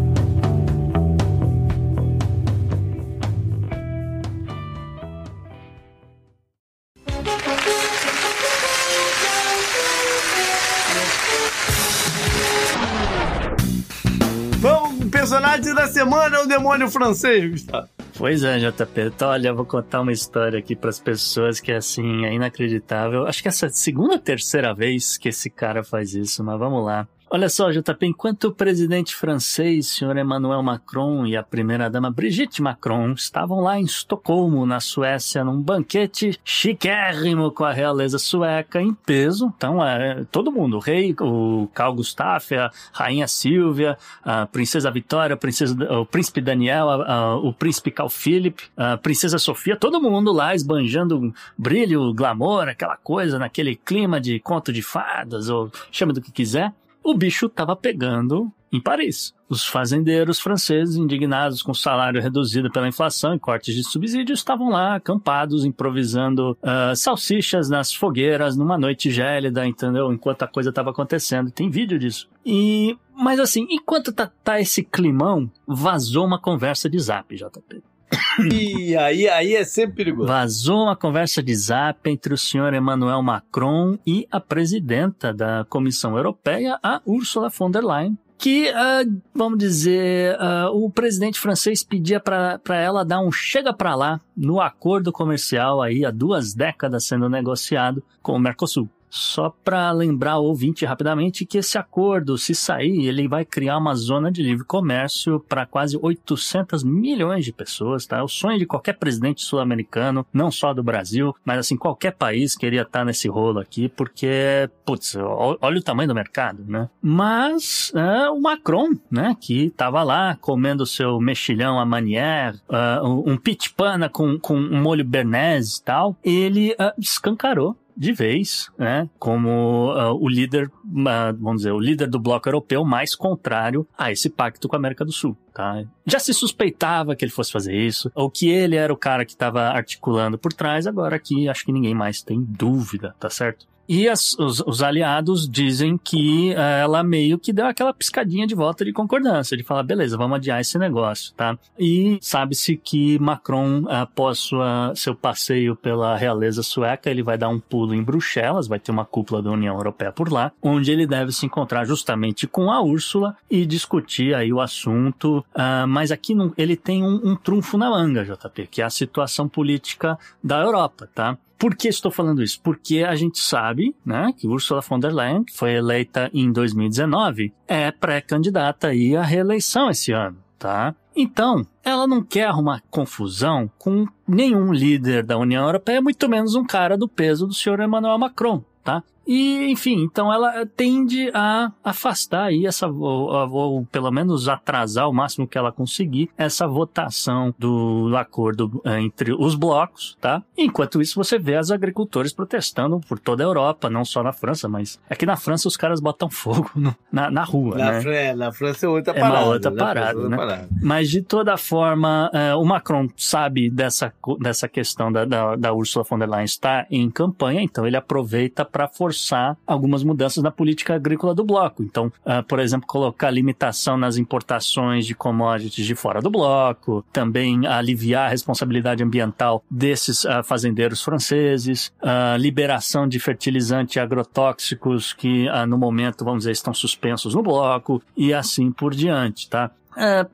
Personagem da semana é o demônio francês, Gustavo. Pois é, JP. Então, olha, eu vou contar uma história aqui para as pessoas que, assim, é inacreditável. Acho que essa é a segunda ou terceira vez que esse cara faz isso, mas vamos lá. Olha só, JP, enquanto o presidente francês, senhor Emmanuel Macron, e a primeira-dama Brigitte Macron estavam lá em Estocolmo, na Suécia, num banquete chiquérrimo com a realeza sueca em peso. Então, é, todo mundo, o rei, o Carl Gustaf, a rainha Silvia, a princesa Vitória, a princesa, o príncipe Daniel, a, a, o príncipe Carl Philip, a princesa Sofia, todo mundo lá esbanjando brilho, glamour, aquela coisa, naquele clima de conto de fadas, ou chama do que quiser o bicho estava pegando em Paris. Os fazendeiros franceses, indignados com o salário reduzido pela inflação e cortes de subsídios, estavam lá acampados, improvisando uh, salsichas nas fogueiras numa noite gélida, entendeu? Enquanto a coisa estava acontecendo. Tem vídeo disso. E, mas assim, enquanto tá, tá esse climão, vazou uma conversa de zap, JP. [COUGHS] E aí, aí é sempre perigoso. Vazou uma conversa de zap entre o senhor Emmanuel Macron e a presidenta da Comissão Europeia, a Ursula von der Leyen, que, uh, vamos dizer, uh, o presidente francês pedia para ela dar um chega para lá no acordo comercial aí há duas décadas sendo negociado com o Mercosul. Só para lembrar o ouvinte rapidamente que esse acordo, se sair, ele vai criar uma zona de livre comércio para quase 800 milhões de pessoas, tá? É o sonho de qualquer presidente sul-americano, não só do Brasil, mas assim, qualquer país queria estar tá nesse rolo aqui, porque, putz, olha o tamanho do mercado, né? Mas é, o Macron, né, que estava lá comendo seu mexilhão à manière, uh, um pitch pana com, com um molho bernese e tal, ele uh, escancarou de vez, né, como uh, o líder, uh, vamos dizer, o líder do bloco europeu mais contrário a esse pacto com a América do Sul. Tá? Já se suspeitava que ele fosse fazer isso, ou que ele era o cara que estava articulando por trás, agora aqui acho que ninguém mais tem dúvida, tá certo? E as, os, os, aliados dizem que uh, ela meio que deu aquela piscadinha de volta de concordância, de falar, beleza, vamos adiar esse negócio, tá? E sabe-se que Macron, após sua, seu passeio pela realeza sueca, ele vai dar um pulo em Bruxelas, vai ter uma cúpula da União Europeia por lá, onde ele deve se encontrar justamente com a Úrsula e discutir aí o assunto. Uh, mas aqui não, ele tem um, um trunfo na manga, JP, que é a situação política da Europa, tá? Por que estou falando isso? Porque a gente sabe, né, que Ursula von der Leyen, que foi eleita em 2019, é pré-candidata aí à reeleição esse ano, tá? Então, ela não quer arrumar confusão com nenhum líder da União Europeia, muito menos um cara do peso do senhor Emmanuel Macron, tá? E, enfim, então ela tende a afastar aí essa, ou, ou, pelo menos atrasar o máximo que ela conseguir essa votação do acordo eh, entre os blocos, tá? Enquanto isso, você vê os agricultores protestando por toda a Europa, não só na França, mas aqui na França os caras botam [LAUGHS] fogo no, na, na rua, na né? Fran na França é outra parada. É uma outra né? parada, outra né? parada. Mas de toda forma, uh, o Macron sabe dessa, dessa questão da, da, da Ursula von der Leyen estar em campanha, então ele aproveita para forçar forçar algumas mudanças na política agrícola do bloco. Então, uh, por exemplo, colocar limitação nas importações de commodities de fora do bloco, também aliviar a responsabilidade ambiental desses uh, fazendeiros franceses, uh, liberação de fertilizantes agrotóxicos que no momento, vamos dizer, estão suspensos no bloco e assim por diante, tá?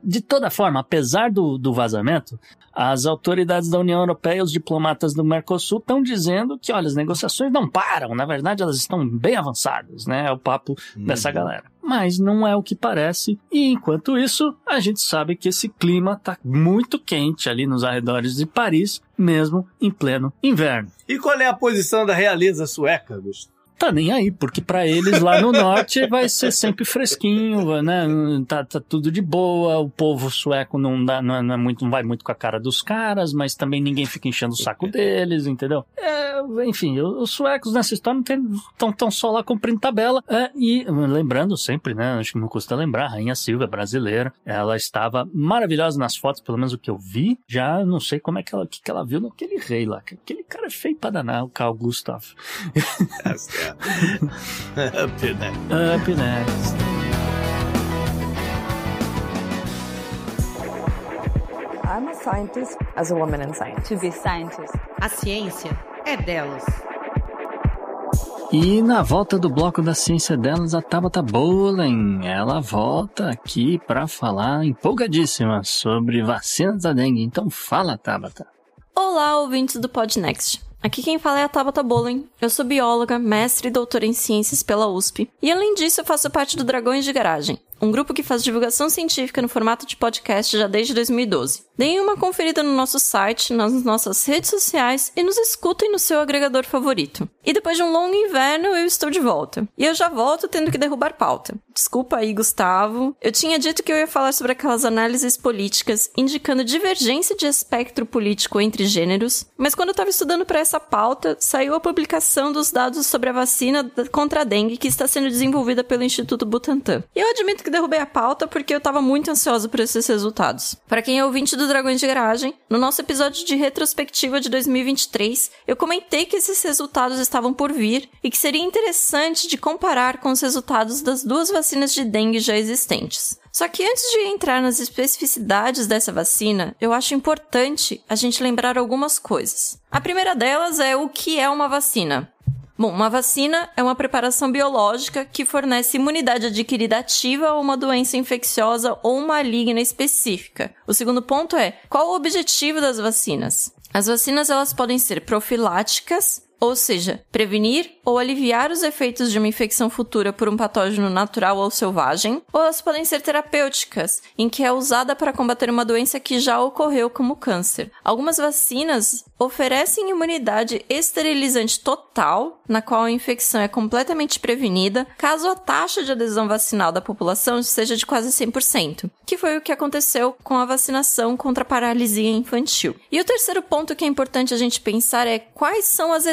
De toda forma, apesar do, do vazamento, as autoridades da União Europeia e os diplomatas do Mercosul estão dizendo que, olha, as negociações não param, na verdade elas estão bem avançadas, né? É o papo Uhum. dessa galera. Mas não é o que parece, e enquanto isso, a gente sabe que esse clima tá muito quente ali nos arredores de Paris, mesmo em pleno inverno. E qual é a posição da realeza sueca, Gustavo? Tá nem aí, porque para eles lá no norte vai ser sempre fresquinho, né? Tá, tá tudo de boa, o povo sueco não, dá, não, é, não, é muito, não vai muito com a cara dos caras, mas também ninguém fica enchendo o saco deles, entendeu? É, enfim, os suecos nessa história não estão tão só lá cumprindo tabela. É, e lembrando sempre, né? Acho que não custa lembrar, a Rainha Silvia brasileira, ela estava maravilhosa nas fotos, pelo menos o que eu vi. Já não sei como é que ela, que, que ela viu naquele rei lá. Aquele cara é feio pra danar, o Carl Gustav. Up next. Up next. I'm a scientist as a woman in science. To be scientist. A ciência é delas. E na volta do bloco da ciência delas, a Tabata Bowling, ela volta aqui para falar empolgadíssima sobre vacinas da dengue. Então fala, Tabata. Olá, ouvintes do Podnext. Aqui quem fala é a Tabata Bowling. Eu sou bióloga, mestre e doutora em ciências pela USP. E além disso, eu faço parte do Dragões de Garagem, um grupo que faz divulgação científica no formato de podcast já desde 2012. Deem uma conferida no nosso site, nas nossas redes sociais e nos escutem no seu agregador favorito. E depois de um longo inverno, eu estou de volta. E eu já volto tendo que derrubar pauta. Desculpa aí, Gustavo. Eu tinha dito que eu ia falar sobre aquelas análises políticas indicando divergência de espectro político entre gêneros, mas quando eu estava estudando para essa pauta, saiu a publicação dos dados sobre a vacina contra a dengue que está sendo desenvolvida pelo Instituto Butantan. E eu admito que derrubei a pauta porque eu estava muito ansiosa por esses resultados. Para quem é ouvinte do Dragões de Garagem, no nosso episódio de retrospectiva de 2023, eu comentei que esses resultados estavam por vir e que seria interessante de comparar com os resultados das duas vacinas de dengue já existentes. Só que antes de entrar nas especificidades dessa vacina, eu acho importante a gente lembrar algumas coisas. A primeira delas é o que é uma vacina. Bom, uma vacina é uma preparação biológica que fornece imunidade adquirida ativa a uma doença infecciosa ou maligna específica. O segundo ponto é qual o objetivo das vacinas? As vacinas elas podem ser profiláticas, ou seja, prevenir ou aliviar os efeitos de uma infecção futura por um patógeno natural ou selvagem, ou elas podem ser terapêuticas, em que é usada para combater uma doença que já ocorreu, como câncer. Algumas vacinas oferecem imunidade esterilizante total, na qual a infecção é completamente prevenida, caso a taxa de adesão vacinal da população seja de quase 100%, que foi o que aconteceu com a vacinação contra a paralisia infantil. E o terceiro ponto que é importante a gente pensar é quais são as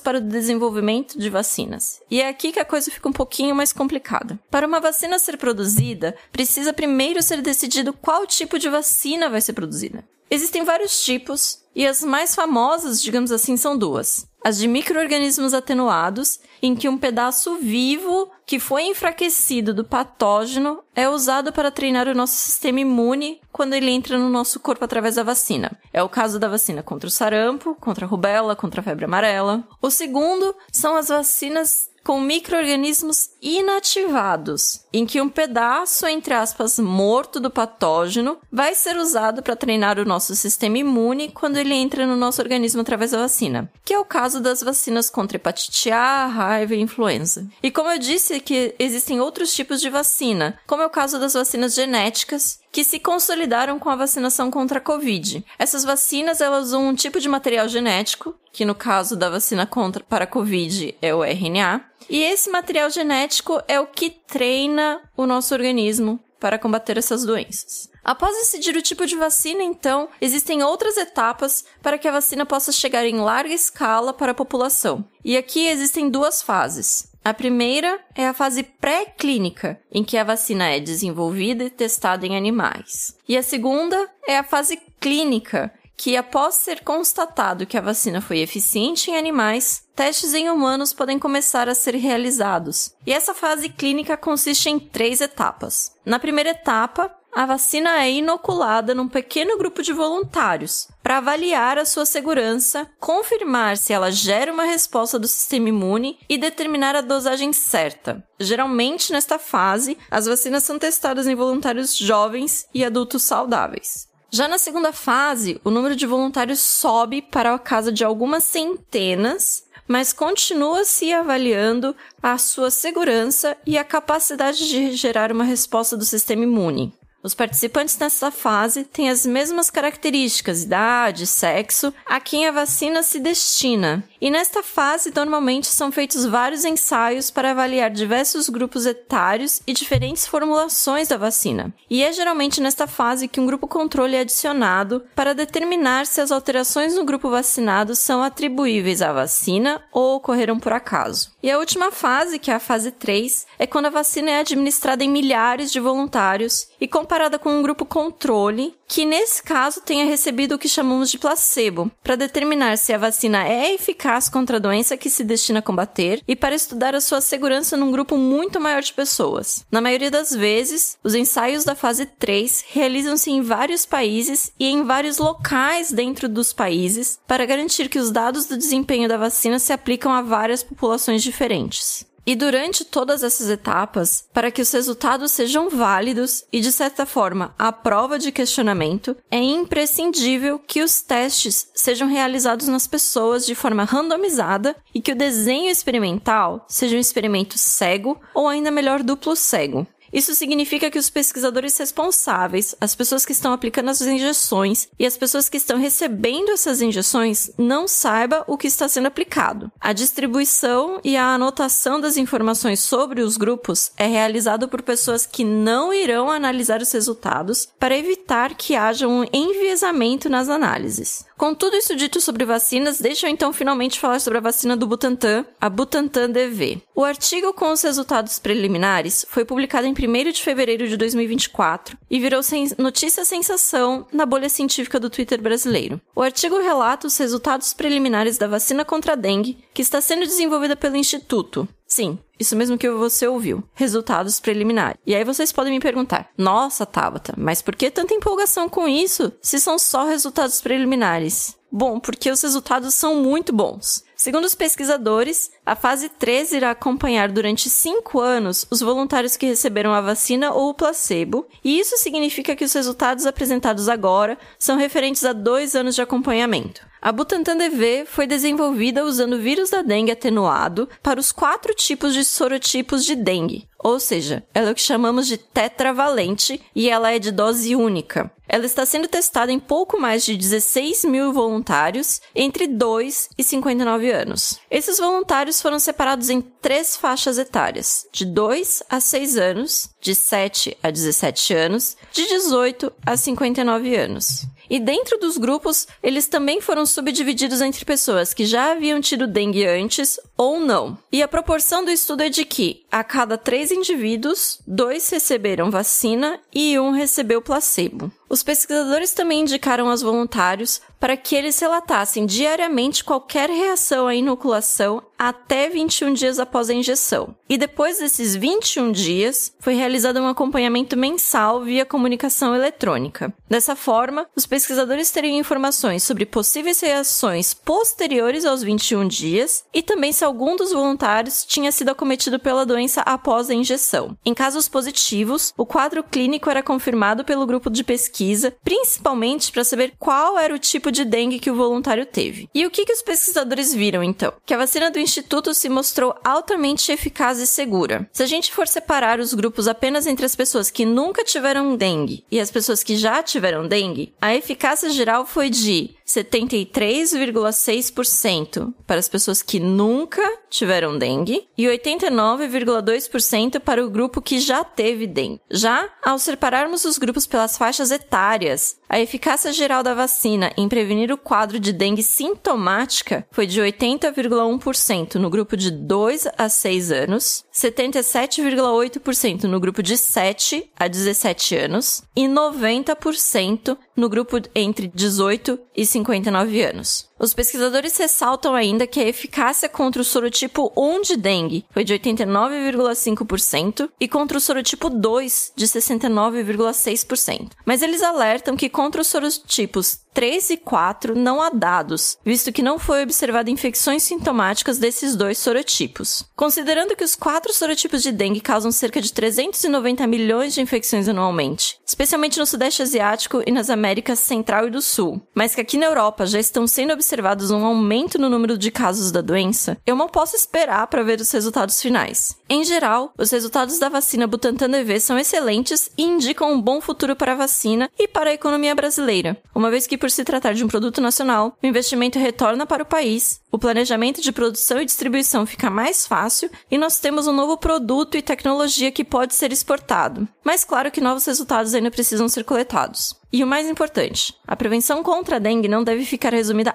para o desenvolvimento de vacinas. E é aqui que a coisa fica um pouquinho mais complicada. Para uma vacina ser produzida, precisa primeiro ser decidido qual tipo de vacina vai ser produzida. Existem vários tipos, e as mais famosas, digamos assim, são duas. As de microorganismos atenuados, em que um pedaço vivo que foi enfraquecido do patógeno é usado para treinar o nosso sistema imune quando ele entra no nosso corpo através da vacina. É o caso da vacina contra o sarampo, contra a rubéola, contra a febre amarela. O segundo são as vacinas com microorganismos inativados, em que um pedaço, entre aspas, morto do patógeno vai ser usado para treinar o nosso sistema imune quando ele entra no nosso organismo através da vacina, que é o caso das vacinas contra hepatite A, raiva e influenza. E como eu disse que existem outros tipos de vacina, como é o caso das vacinas genéticas, que se consolidaram com a vacinação contra a Covid. Essas vacinas elas usam um tipo de material genético, que no caso da vacina contra para a Covid é o RNA, e esse material genético é o que treina o nosso organismo para combater essas doenças. Após decidir o tipo de vacina, então, existem outras etapas para que a vacina possa chegar em larga escala para a população. E aqui existem duas fases. A primeira é a fase pré-clínica, em que a vacina é desenvolvida e testada em animais. E a segunda é a fase clínica, que após ser constatado que a vacina foi eficiente em animais, testes em humanos podem começar a ser realizados. E essa fase clínica consiste em três etapas. Na primeira etapa, a vacina é inoculada num pequeno grupo de voluntários para avaliar a sua segurança, confirmar se ela gera uma resposta do sistema imune e determinar a dosagem certa. Geralmente, nesta fase, as vacinas são testadas em voluntários jovens e adultos saudáveis. Já na segunda fase, o número de voluntários sobe para a casa de algumas centenas, mas continua se avaliando a sua segurança e a capacidade de gerar uma resposta do sistema imune. Os participantes nessa fase têm as mesmas características, idade, sexo, a quem a vacina se destina. E nesta fase, normalmente são feitos vários ensaios para avaliar diversos grupos etários e diferentes formulações da vacina. E é geralmente nesta fase que um grupo controle é adicionado para determinar se as alterações no grupo vacinado são atribuíveis à vacina ou ocorreram por acaso. E a última fase, que é a fase 3, é quando a vacina é administrada em milhares de voluntários e comparada com um grupo controle, que nesse caso tenha recebido o que chamamos de placebo, para determinar se a vacina é eficaz contra a doença que se destina a combater e para estudar a sua segurança num grupo muito maior de pessoas. Na maioria das vezes, os ensaios da fase 3 realizam-se em vários países e em vários locais dentro dos países para garantir que os dados do desempenho da vacina se aplicam a várias populações diferentes. E durante todas essas etapas, para que os resultados sejam válidos e, de certa forma, a prova de questionamento, é imprescindível que os testes sejam realizados nas pessoas de forma randomizada e que o desenho experimental seja um experimento cego ou ainda melhor duplo cego. Isso significa que os pesquisadores responsáveis, as pessoas que estão aplicando as injeções e as pessoas que estão recebendo essas injeções não saibam o que está sendo aplicado. A distribuição e a anotação das informações sobre os grupos é realizado por pessoas que não irão analisar os resultados para evitar que haja um enviesamento nas análises. Com tudo isso dito sobre vacinas, deixa eu então finalmente falar sobre a vacina do Butantan, a Butantan DV. O artigo com os resultados preliminares foi publicado em 1 de fevereiro de 2024 e virou notícia sensação na bolha científica do Twitter brasileiro. O artigo relata os resultados preliminares da vacina contra a dengue, que está sendo desenvolvida pelo Instituto. Sim, isso mesmo que você ouviu. Resultados preliminares. E aí vocês podem me perguntar: Nossa, Tabata, mas por que tanta empolgação com isso se são só resultados preliminares? Bom, porque os resultados são muito bons. Segundo os pesquisadores, a fase 3 irá acompanhar durante 5 anos os voluntários que receberam a vacina ou o placebo, e isso significa que os resultados apresentados agora são referentes a dois anos de acompanhamento. A Butantan DV foi desenvolvida usando vírus da dengue atenuado para os quatro tipos de sorotipos de dengue, ou seja, ela é o que chamamos de tetravalente e ela é de dose única. Ela está sendo testada em pouco mais de 16 mil voluntários entre 2 e 59 anos. Esses voluntários foram separados em três faixas etárias: de 2 a 6 anos, de 7 a 17 anos, de 18 a 59 anos. E dentro dos grupos, eles também foram subdivididos entre pessoas que já haviam tido dengue antes ou não. E a proporção do estudo é de que, a cada três indivíduos, dois receberam vacina e um recebeu placebo. Os pesquisadores também indicaram aos voluntários para que eles relatassem diariamente qualquer reação à inoculação até 21 dias após a injeção. E depois desses 21 dias, foi realizado um acompanhamento mensal via comunicação eletrônica. Dessa forma, os pesquisadores teriam informações sobre possíveis reações posteriores aos 21 dias e também se algum dos voluntários tinha sido acometido pela doença após a injeção. Em casos positivos, o quadro clínico era confirmado pelo grupo de pesquisa, principalmente para saber qual era o tipo de dengue que o voluntário teve. E o que, que os pesquisadores viram então? Que a vacina do Instituto se mostrou altamente eficaz e segura. Se a gente for separar os grupos apenas entre as pessoas que nunca tiveram dengue e as pessoas que já tiveram dengue, a eficácia geral foi de 73,6% para as pessoas que nunca tiveram dengue e 89,2% para o grupo que já teve dengue. Já ao separarmos os grupos pelas faixas etárias, a eficácia geral da vacina em prevenir o quadro de dengue sintomática foi de 80,1% no grupo de 2 a 6 anos, 77,8% no grupo de 7 a 17 anos e 90% no grupo entre 18 e 59 anos. Os pesquisadores ressaltam ainda que a eficácia contra o sorotipo 1 de dengue foi de 89,5% e contra o sorotipo 2 de 69,6%. Mas eles alertam que contra os sorotipos 3 e 4 não há dados, visto que não foi observada infecções sintomáticas desses dois sorotipos. Considerando que os quatro sorotipos de dengue causam cerca de 390 milhões de infecções anualmente, especialmente no Sudeste Asiático e nas Américas Central e do Sul, mas que aqui na Europa já estão sendo observados um aumento no número de casos da doença, eu não posso esperar para ver os resultados finais. Em geral, os resultados da vacina Butantan DV são excelentes e indicam um bom futuro para a vacina e para a economia brasileira, uma vez que por se tratar de um produto nacional, o investimento retorna para o país, o planejamento de produção e distribuição fica mais fácil e nós temos um novo produto e tecnologia que pode ser exportado. Mas claro que novos resultados ainda precisam ser coletados. E o mais importante, a prevenção contra a dengue não deve ficar resumida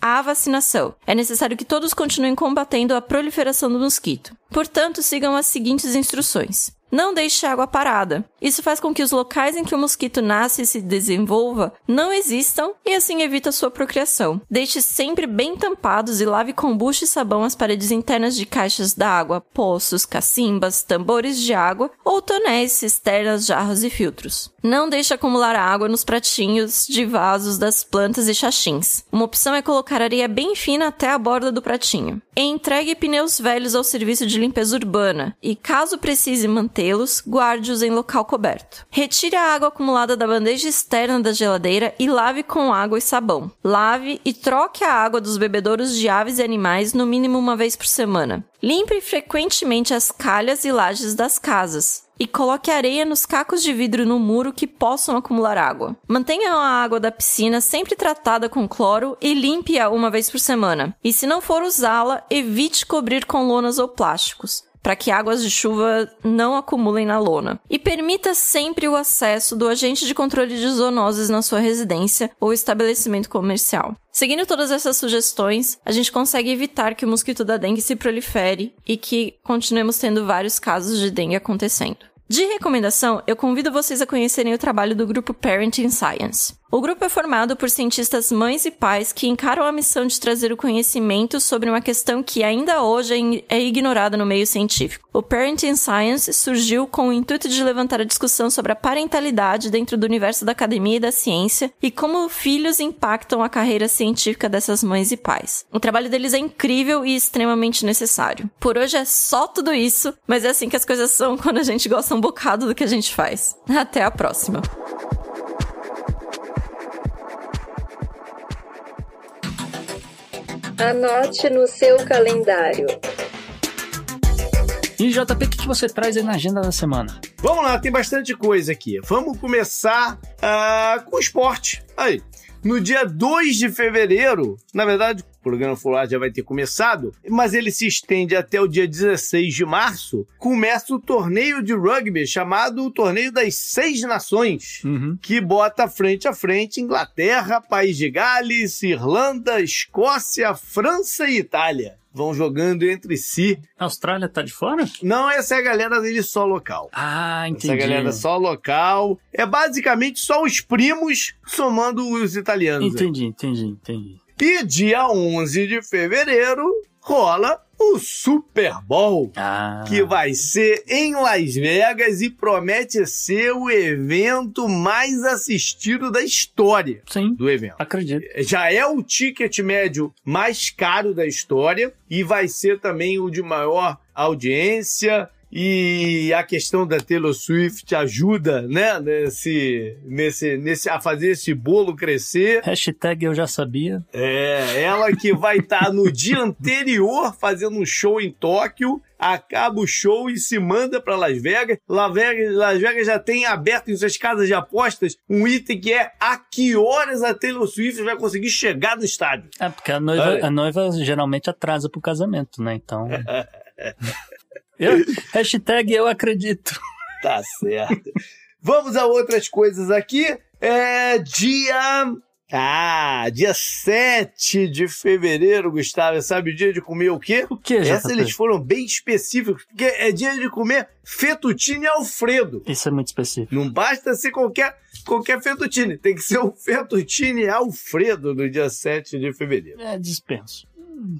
à vacinação. É necessário que todos continuem combatendo a proliferação do mosquito. Portanto, sigam as seguintes instruções. não deixe a água parada. Isso faz com que os locais em que o mosquito nasce e se desenvolva não existam e assim evita sua procriação. Deixe sempre bem tampados e lave com bucho e sabão as paredes internas de caixas d'água, poços, cacimbas, tambores de água ou tonéis, cisternas, jarros e filtros. Não deixe acumular água nos pratinhos de vasos das plantas e xaxins. Uma opção é colocar areia bem fina até a borda do pratinho. Entregue pneus velhos ao serviço de limpeza urbana e, caso precise mantê-los, guarde-os em local coberto. Retire a água acumulada da bandeja externa da geladeira e lave com água e sabão. Lave e troque a água dos bebedouros de aves e animais no mínimo uma vez por semana. Limpe frequentemente as calhas e lajes das casas e coloque areia nos cacos de vidro no muro que possam acumular água. Mantenha a água da piscina sempre tratada com cloro e limpe-a uma vez por semana. E se não for usá-la, evite cobrir com lonas ou plásticos para que águas de chuva não acumulem na lona. E permita sempre o acesso do agente de controle de zoonoses na sua residência ou estabelecimento comercial. Seguindo todas essas sugestões, a gente consegue evitar que o mosquito da dengue se prolifere e que continuemos tendo vários casos de dengue acontecendo. De recomendação, eu convido vocês a conhecerem o trabalho do grupo Parenting Science. O grupo é formado por cientistas mães e pais que encaram a missão de trazer o conhecimento sobre uma questão que ainda hoje é ignorada no meio científico. O Parenting Science surgiu com o intuito de levantar a discussão sobre a parentalidade dentro do universo da academia e da ciência e como filhos impactam a carreira científica dessas mães e pais. O trabalho deles é incrível e extremamente necessário. Por hoje é só tudo isso, mas é assim que as coisas são [LAUGHS] quando a gente gosta um bocado do que a gente faz. Até a próxima! Anote no seu calendário. E JP, o que, que você traz aí na agenda da semana? Vamos lá, tem bastante coisa aqui. Vamos começar uh, com esporte. Aí, no dia 2 de fevereiro, na verdade, programa Fular já vai ter começado, mas ele se estende até o dia 16 de março. Começa o torneio de rugby chamado o Torneio das Seis Nações, Uhum. que bota frente a frente Inglaterra, País de Gales, Irlanda, Escócia, França e Itália. Vão jogando entre si. A Austrália tá de fora? Não, essa é a galera dele só local. Ah, entendi. Essa galera só local. É basicamente só os primos somando os italianos. Entendi, entendi, entendi. E dia 11 de fevereiro rola o Super Bowl. Ah. Que vai ser em Las Vegas e promete ser o evento mais assistido da história Sim, do evento. acredito. Já é o ticket médio mais caro da história e vai ser também o de maior audiência. E a questão da Taylor Swift ajuda, né, nesse, nesse, nesse, a fazer esse bolo crescer. Hashtag eu já sabia. É, ela que vai estar no dia anterior fazendo um show em Tóquio, acaba o show e se manda para Las Vegas. Las Vegas. Las Vegas já tem aberto em suas casas de apostas um item que é a que horas a Taylor Swift vai conseguir chegar no estádio. É, porque a noiva, a noiva geralmente atrasa pro casamento, né? Então. [LAUGHS] eu, hashtag eu acredito. Tá certo. Vamos a outras coisas aqui. É dia. Ah, dia 7 de fevereiro, Gustavo. Sabe o dia de comer o quê? O que, Essa eles foram bem específicos, porque é dia de comer fettuccine Alfredo. Isso é muito específico. Não basta ser qualquer, qualquer fettuccine, tem que ser o fettuccine Alfredo no dia 7 de fevereiro. É dispenso.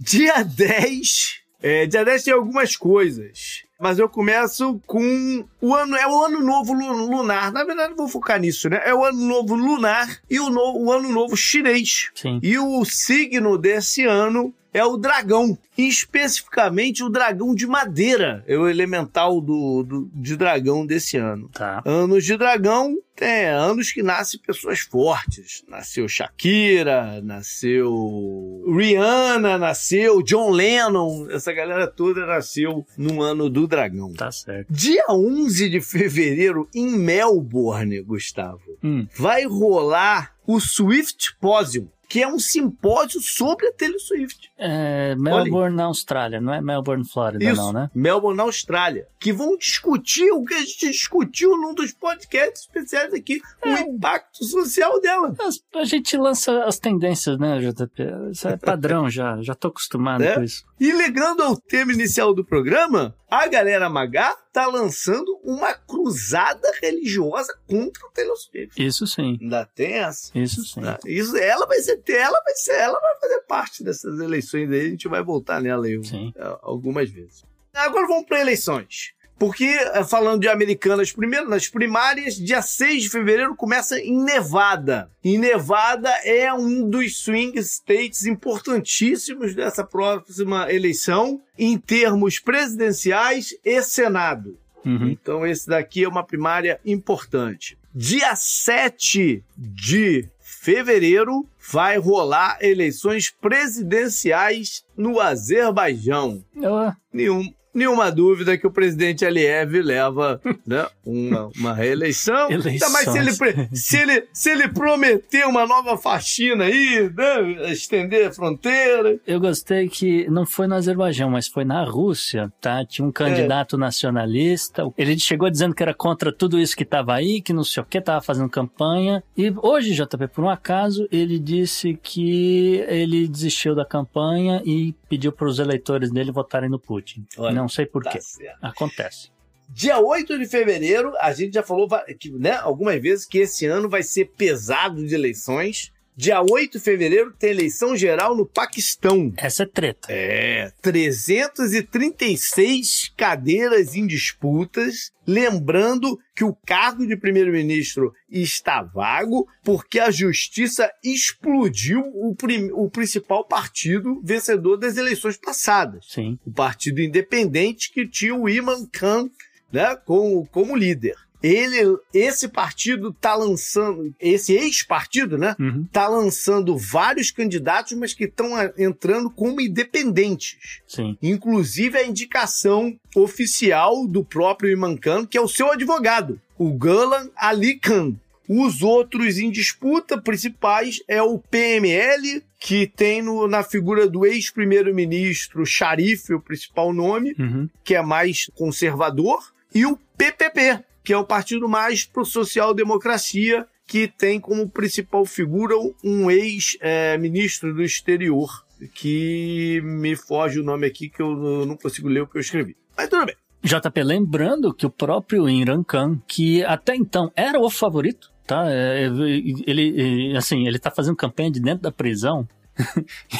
Dia 10. É, dia 10 tem algumas coisas. Mas eu começo com o ano. É o ano novo lu- lunar. Na verdade, vou focar nisso, né? É o ano novo lunar e o, no- o ano novo chinês. Sim. E o signo desse ano é o dragão. Especificamente o dragão de madeira. É o elemental do, do- de dragão desse ano. Tá. Anos de dragão é anos que nascem pessoas fortes. Nasceu Shakira, nasceu Rihanna, nasceu John Lennon. Essa galera toda nasceu no ano do dragão. Tá certo. Dia 11 de fevereiro, em Melbourne, Gustavo, Hum. vai rolar o Swift Posium, que é um simpósio sobre a Taylor Swift. É Melbourne, na Austrália, não é Melbourne, Flórida, Isso, não, né? Melbourne, na Austrália. Que vão discutir o que a gente discutiu num dos podcasts especiais aqui, o impacto social dela. As- A gente lança as tendências, né, JP? Isso é padrão já, já tô acostumado É? com isso. E ligando ao tema inicial do programa, a galera Magá tá lançando uma cruzada religiosa contra o Taylor Swift. Isso sim. Ainda tem essa. Isso sim. né? Isso, ela vai ser, ela vai ser, ela vai fazer parte dessas eleições aí, a gente vai voltar nela aí Sim. algumas vezes. Agora vamos para eleições. Porque, é, falando de americanas primeiro, nas primárias, dia 6 de fevereiro começa em Nevada. E Nevada é um dos swing states importantíssimos dessa próxima eleição, em termos presidenciais e Senado. Uhum. Então, esse daqui é uma primária importante. Dia 7 de fevereiro vai rolar eleições presidenciais no Azerbaijão. Eu, Nenhum, nenhuma dúvida que o presidente Aliyev leva né, uma, uma reeleição. Ainda mais se ele, se, ele, se ele prometer uma nova faxina aí, né, estender a fronteira. eu gostei que não foi no Azerbaijão, mas foi na Rússia, tá? Tinha um candidato nacionalista. Ele chegou dizendo que era contra tudo isso que tava aí, que não sei o que, tava fazendo campanha. E hoje, JP, por um acaso, ele disse que ele desistiu da campanha e pediu para os eleitores dele votarem no Putin. Olha, não sei por Tá. Acontece. Dia 8 de fevereiro, a gente já falou que, né, algumas vezes que esse ano vai ser pesado de eleições. Dia 8 de fevereiro tem eleição geral no Paquistão. Essa é treta. É, 336 cadeiras em disputas. Lembrando que o cargo de primeiro-ministro está vago porque a justiça explodiu o, o principal partido vencedor das eleições passadas. Sim. O Partido Independente que tinha o Imam Khan né, como, como líder. Ele, esse partido tá lançando, esse ex-partido, né? Uhum. Tá lançando vários candidatos, mas que estão entrando como independentes. Sim. Inclusive a indicação oficial do próprio Imam Khan, que é o seu advogado, o Gulan Ali Khan. Os outros em disputa principais é o PML, que tem no- na figura do ex-primeiro-ministro Sharif, o principal nome, Uhum. que é mais conservador, e o PPP, que é o partido mais pro social-democracia, que tem como principal figura um ex-ministro do exterior, que me foge o nome aqui, que eu não consigo ler o que eu escrevi. Mas tudo bem. JP, lembrando que o próprio Imran Khan, que até então era o favorito, tá? É, Ele, assim, ele tá fazendo campanha de dentro da prisão.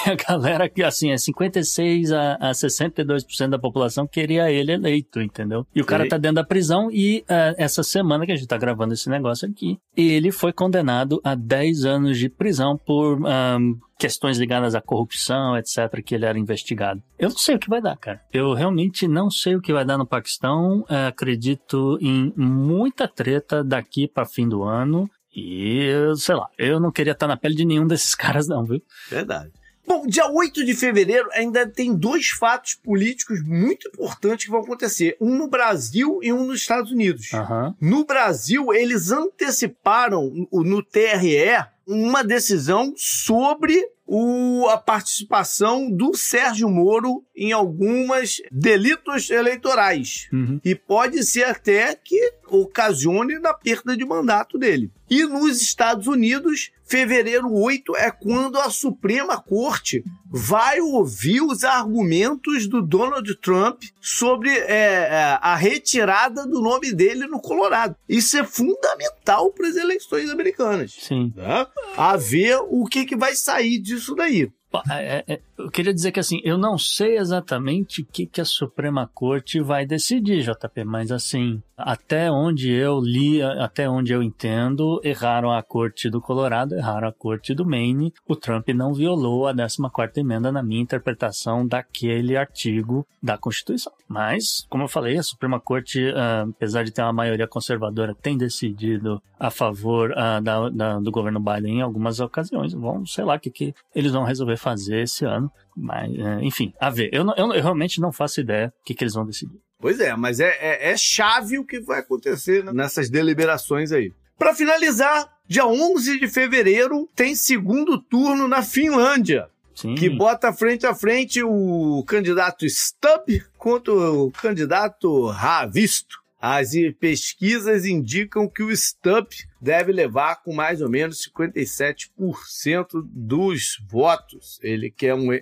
E a galera que, assim, é 56 a, a 62% da população queria ele eleito, entendeu? E o cara Sim. tá dentro da prisão e eh, essa semana que a gente tá gravando esse negócio aqui, ele foi condenado a 10 anos de prisão por ahn, questões ligadas à corrupção, etc., que ele era investigado. Eu não sei o que vai dar, cara. Eu realmente não sei o que vai dar no Paquistão. Eh, acredito em muita treta daqui para fim do ano. E, sei lá, eu não queria estar na pele de nenhum desses [LAUGHS] caras, não, viu? Verdade. Bom, dia 8 de fevereiro ainda tem dois fatos políticos muito importantes que vão acontecer. Um no Brasil e um nos Estados Unidos. Aham. No Brasil, eles anteciparam no TRE uma decisão sobre o- a participação do Sérgio Moro em algumas delitos eleitorais. Uhum. E pode ser até que ocasione na perda de mandato dele. E nos Estados Unidos, fevereiro 8 é quando a Suprema Corte vai ouvir os argumentos do Donald Trump sobre é, é, a retirada do nome dele no Colorado. Isso é fundamental para as eleições americanas. Sim. Né? A ver o que, que vai sair disso daí. Pô, é- é- eu queria dizer que assim, eu não sei exatamente o que, que a Suprema Corte vai decidir, JP, mas assim, até onde eu li, até onde eu entendo, erraram a Corte do Colorado, erraram a Corte do Maine. O Trump não violou a 14ª emenda na minha interpretação daquele artigo da Constituição. Mas, como eu falei, a Suprema Corte, ah, apesar de ter uma maioria conservadora, tem decidido a favor ah, da- da- do governo Biden em algumas ocasiões. Vamos, sei lá, o que, que eles vão resolver fazer esse ano. Mas, eh, enfim, a ver. Eu, não- eu, eu realmente não faço ideia o que, que eles vão decidir. Pois é, mas é, é, é chave o que vai acontecer nessas deliberações aí. Para finalizar, dia 11 de fevereiro tem segundo turno na Finlândia, Sim. que bota frente a frente o candidato Stubb contra o candidato Ravisto. As pesquisas indicam que o Stubb deve levar com mais ou menos 57% dos votos. Ele que é um,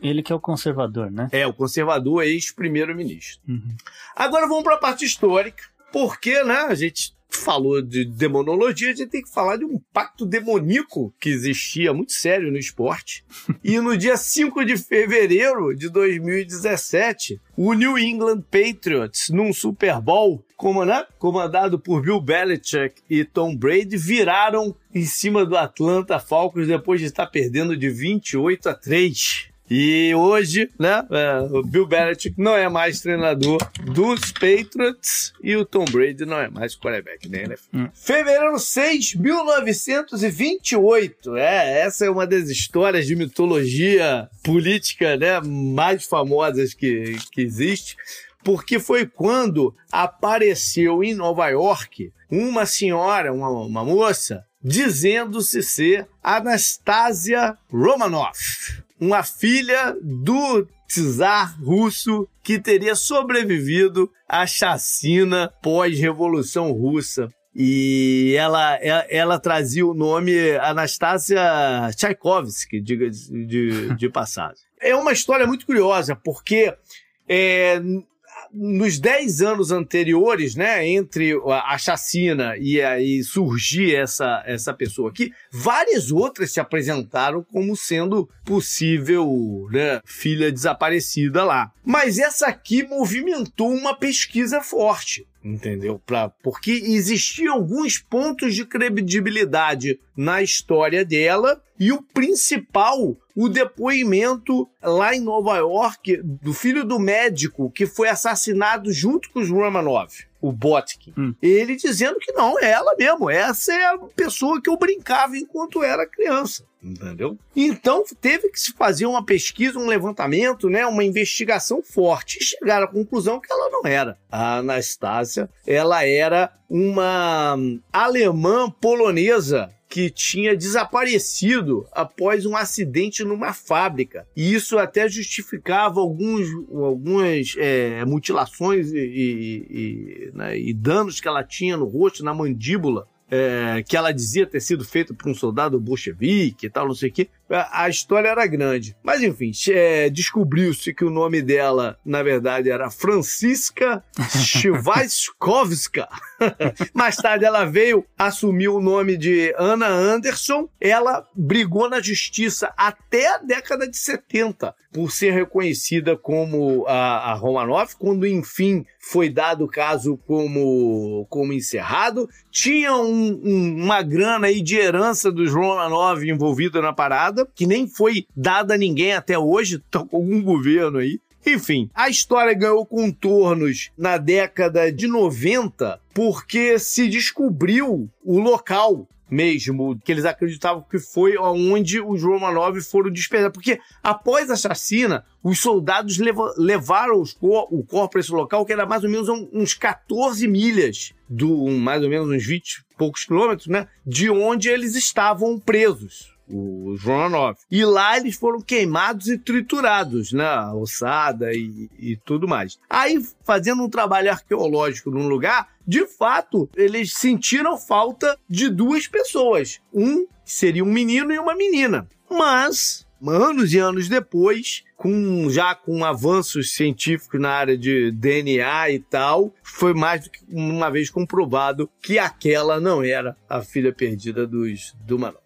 Ele que é o conservador, né? É, o conservador ex-primeiro-ministro. Uhum. Agora vamos para a parte histórica, porque, né, a gente falou de demonologia, a gente tem que falar de um pacto demoníaco que existia muito sério no esporte. [LAUGHS] e no dia 5 de fevereiro de 2017, o New England Patriots, num Super Bowl, né, comandado por Bill Belichick e Tom Brady, viraram em cima do Atlanta Falcons depois de estar perdendo de 28 a 3. E hoje, né, é, o Bill Belichick não é mais treinador dos Patriots e o Tom Brady não é mais quarterback da NFL. Hum. Fevereiro 6, 1928. É, essa é uma das histórias de mitologia política, né, mais famosas que, que existe. Porque foi quando apareceu em Nova York uma senhora, uma, uma moça, dizendo-se ser Anastasia Romanoff uma filha do czar russo que teria sobrevivido à chacina pós-revolução russa. E ela, ela, ela, trazia o nome Anastasia Tchaikovsky, diga de, de, de [LAUGHS] passagem. É uma história muito curiosa, porque é, nos 10 anos anteriores, né, entre a, chacina e aí surgir essa, essa pessoa aqui, várias outras se apresentaram como sendo possível né, filha desaparecida lá. Mas essa aqui movimentou uma pesquisa forte entendeu? Pra, porque existiam alguns pontos de credibilidade na história dela e o principal, o depoimento lá em Nova York do filho do médico que foi assassinado junto com os Romanov o Botkin. Hum. Ele dizendo que não, é ela mesmo. Essa é a pessoa que eu brincava enquanto era criança. Entendeu? Então teve que se fazer uma pesquisa, um levantamento, né, uma investigação forte e chegaram à conclusão que ela não era. A Anastácia, ela era uma alemã polonesa que tinha desaparecido após um acidente numa fábrica. E isso até justificava alguns, algumas é, mutilações e, e, e, né, e danos que ela tinha no rosto, na mandíbula é, que ela dizia ter sido feita por um soldado bolchevique e tal, não sei o quê. A história era grande. Mas enfim, é, descobriu-se que o nome dela, na verdade, era Francisca [LAUGHS] Chivaskovska. [LAUGHS] Mais tarde ela veio, assumiu o nome de Anna Anderson. Ela brigou na justiça até a década de 70 por ser reconhecida como a, a Romanov, quando enfim foi dado o caso como, como encerrado. Tinha um, um, uma grana aí de herança dos Romanov envolvida na parada, que nem foi dada a ninguém até hoje, tá com algum governo aí. Enfim, a história ganhou contornos na década de 90 porque se descobriu o local mesmo, que eles acreditavam que foi onde os Romanov foram despejados. Porque após a chacina, os soldados levaram cor o corpo para esse local, que era mais ou menos uns 14 milhas, do, mais ou menos uns 20 e poucos quilômetros, né? De onde eles estavam presos os Romanov. E lá eles foram queimados e triturados, né? Ossada e, e tudo mais. Aí, fazendo um trabalho arqueológico num lugar, de fato, eles sentiram falta de duas pessoas. Um seria um menino e uma menina. Mas, anos e anos depois, com já com avanços científicos na área de DNA e tal, foi mais do que uma vez comprovado que aquela não era a filha perdida dos do Manoel.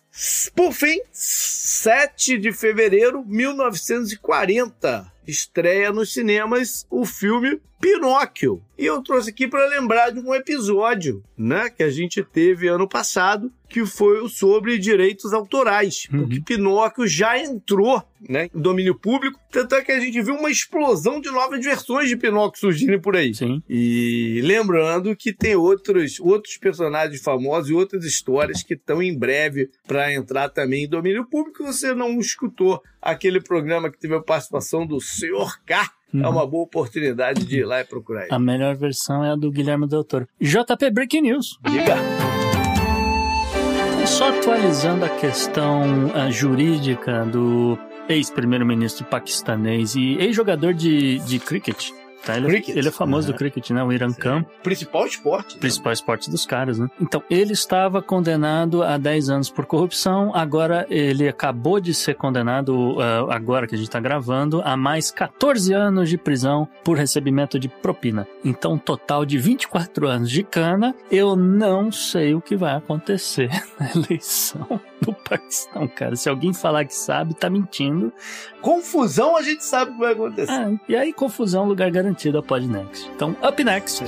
Por fim, 7 de fevereiro de 1940, estreia nos cinemas o filme Pinóquio. E eu trouxe aqui para lembrar de um episódio, né, que a gente teve ano passado, que foi o sobre direitos autorais, Uhum. porque Pinóquio já entrou, né, em domínio público, tanto é que a gente viu uma explosão de novas versões de Pinóquio surgindo por aí. Sim. E lembrando que tem outros, outros personagens famosos e outras histórias que estão em breve para entrar também em domínio público. Você não escutou aquele programa que teve a participação do Sr. K. É uma boa oportunidade de ir lá e procurar ele. A melhor versão é a do Guilherme Del Toro. JP Breaking News. Diga. Só atualizando a questão ah, jurídica do ex-primeiro-ministro paquistanês e ex-jogador de, de cricket, Tá? Ele, Cricket. ele é famoso do cricket, né? O Iran Khan, Principal esporte. né? principal esporte dos caras, né? Então, ele estava condenado a 10 anos por corrupção, agora ele acabou de ser condenado, ah, agora que a gente tá gravando, a mais 14 anos de prisão por recebimento de propina. Então, um total de 24 anos de cana. Eu não sei o que vai acontecer [LAUGHS] na eleição do Paquistão, cara. Se alguém falar que sabe, tá mentindo. Confusão, a gente sabe o que vai acontecer. Ah, e aí, confusão, lugar garantido ao Podnext. Então, up next.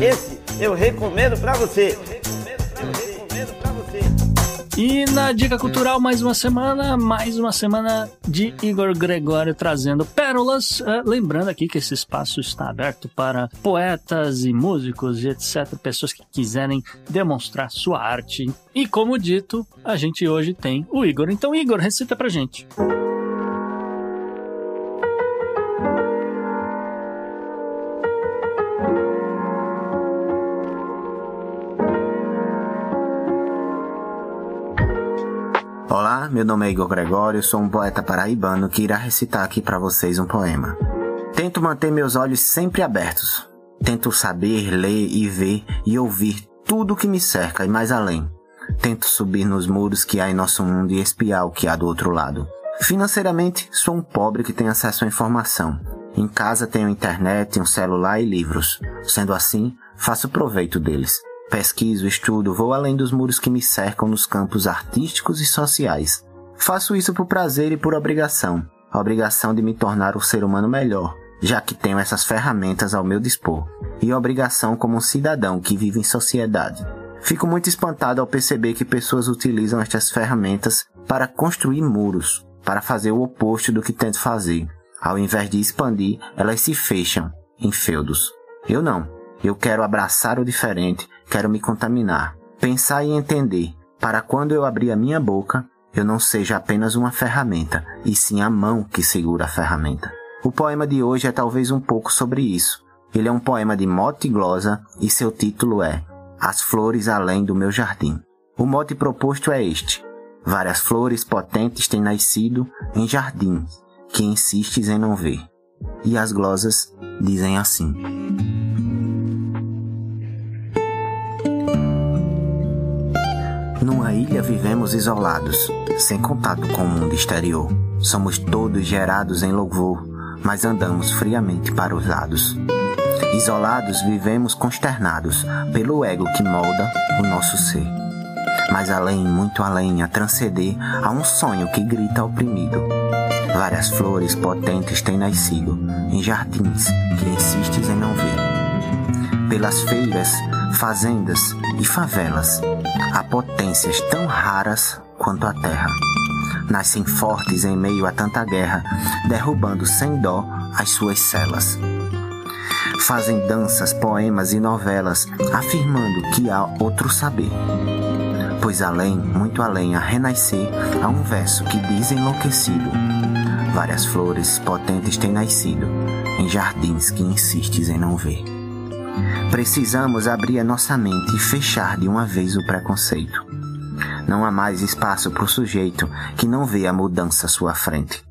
Esse eu recomendo pra você. E na Dica Cultural, mais uma semana, mais uma semana de Igor Gregório trazendo pérolas. Ah, lembrando aqui que esse espaço está aberto para poetas e músicos e etc. Pessoas que quiserem demonstrar sua arte. E como dito, a gente hoje tem o Igor. Então, Igor, recita pra gente. Olá, meu nome é Igor Gregório, sou um poeta paraibano que irá recitar aqui para vocês um poema. Tento manter meus olhos sempre abertos. Tento saber, ler e ver e ouvir tudo o que me cerca e mais além. Tento subir nos muros que há em nosso mundo e espiar o que há do outro lado. Financeiramente, sou um pobre que tem acesso à informação. Em casa tenho internet, um celular e livros. Sendo assim, faço proveito deles. Pesquiso, estudo, vou além dos muros que me cercam nos campos artísticos e sociais. Faço isso por prazer e por obrigação. A obrigação de me tornar um ser humano melhor, já que tenho essas ferramentas ao meu dispor. E obrigação como um cidadão que vive em sociedade. Fico muito espantado ao perceber que pessoas utilizam estas ferramentas para construir muros, para fazer o oposto do que tento fazer. Ao invés de expandir, elas se fecham em feudos. Eu não. Eu quero abraçar o diferente, quero me contaminar, pensar e entender, para quando eu abrir a minha boca, eu não seja apenas uma ferramenta, e sim a mão que segura a ferramenta. O poema de hoje é talvez um pouco sobre isso. Ele é um poema de mote e glosa e seu título é As Flores Além do Meu Jardim. O mote proposto é este: Várias flores potentes têm nascido em jardins que insistes em não ver. E as glosas dizem assim. Numa ilha vivemos isolados, sem contato com o mundo exterior. Somos todos gerados em louvor, mas andamos friamente para os lados. Isolados vivemos consternados pelo ego que molda o nosso ser. Mas além, muito além, a transcender, há um sonho que grita oprimido. Várias flores potentes têm nascido em jardins que insistes em não ver. Pelas feiras, fazendas e favelas, há potências tão raras quanto a terra. Nascem fortes em meio a tanta guerra, derrubando sem dó as suas celas. Fazem danças, poemas e novelas, afirmando que há outro saber. Pois além, muito além, a renascer, há um verso que diz enlouquecido: Várias flores potentes têm nascido em jardins que insistes em não ver. Precisamos abrir a nossa mente e fechar de uma vez o preconceito. Não há mais espaço para o sujeito que não vê a mudança à sua frente.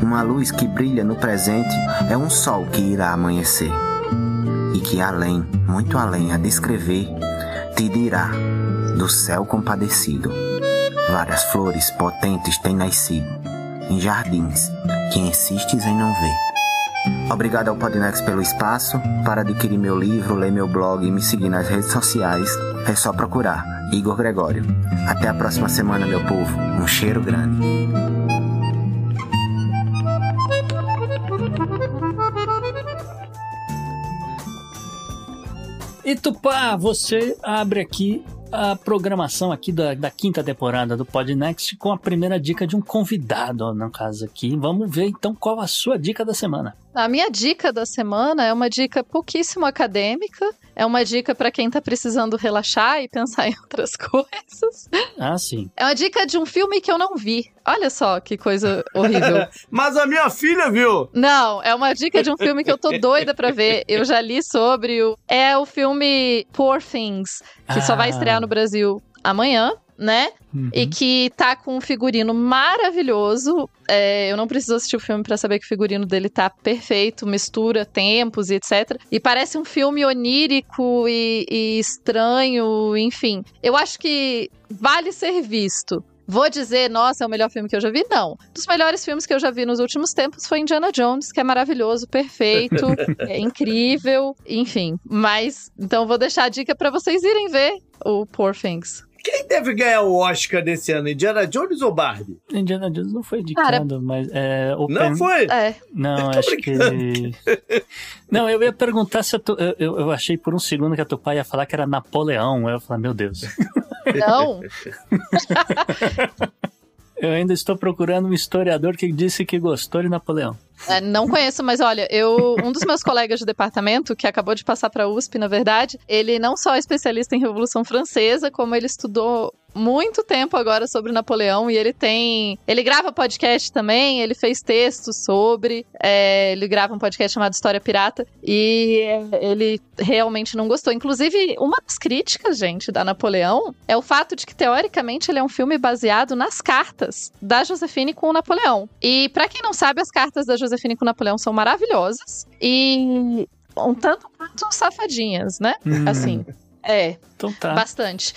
Uma luz que brilha no presente é um sol que irá amanhecer. E que além, muito além a descrever, te dirá, do céu compadecido, várias flores potentes têm nascido em jardins que insistes em não ver. Obrigado ao Podnext pelo espaço. Para adquirir meu livro, ler meu blog e me seguir nas redes sociais, é só procurar Igor Gregório. Até a próxima semana, meu povo. Um cheiro grande. E Tupá, você abre aqui a programação aqui da, da quinta temporada do Podnext com a primeira dica de um convidado, no caso aqui. Vamos ver então qual a sua dica da semana. A minha dica da semana é uma dica pouquíssimo acadêmica. É uma dica para quem tá precisando relaxar e pensar [LAUGHS] em outras coisas. Ah, sim. É uma dica de um filme que eu não vi. Olha só que coisa horrível. [LAUGHS] Mas a minha filha viu. Não, é uma dica de um filme que eu tô doida pra ver. Eu já li sobre o. É o filme Poor Things, que só vai Ah. estrear no Brasil amanhã. Né? Uhum. E que tá com um figurino maravilhoso. É, eu não preciso assistir o filme para saber que o figurino dele tá perfeito, mistura tempos e etc. E parece um filme onírico e, e estranho, enfim. Eu acho que vale ser visto. Vou dizer, nossa, é o melhor filme que eu já vi? Não. Um dos melhores filmes que eu já vi nos últimos tempos foi Indiana Jones, que é maravilhoso, perfeito, [LAUGHS] é incrível, enfim. Mas, então vou deixar a dica para vocês irem ver o Poor Things. Quem deve ganhar o Oscar desse ano? Indiana Jones ou Barbie? Indiana Jones não foi indicado, mas é. O Não foi? É, Não, acho que. [LAUGHS] Não, eu ia perguntar se a tu... eu, eu- eu achei por um segundo que a Tupá ia falar que era Napoleão. Aí eu falei, meu Deus. [LAUGHS] não. [LAUGHS] Eu ainda estou procurando um historiador que disse que gostou de Napoleão. É, não conheço, mas olha, eu um dos meus colegas de departamento, que acabou de passar para a USP, na verdade, ele não só é especialista em Revolução Francesa, como ele estudou muito tempo agora sobre Napoleão e ele tem. Ele grava podcast também, ele fez textos sobre. é, ele grava um podcast chamado História Pirata e ele realmente não gostou. Inclusive, uma das críticas, gente, da Napoleão é o fato de que, teoricamente, ele é um filme baseado nas cartas da Josefine com o Napoleão. E, pra quem não sabe, as cartas da Josefine com o Napoleão são maravilhosas e um tanto quanto safadinhas, né? Hum, Assim. É, Então tá. bastante.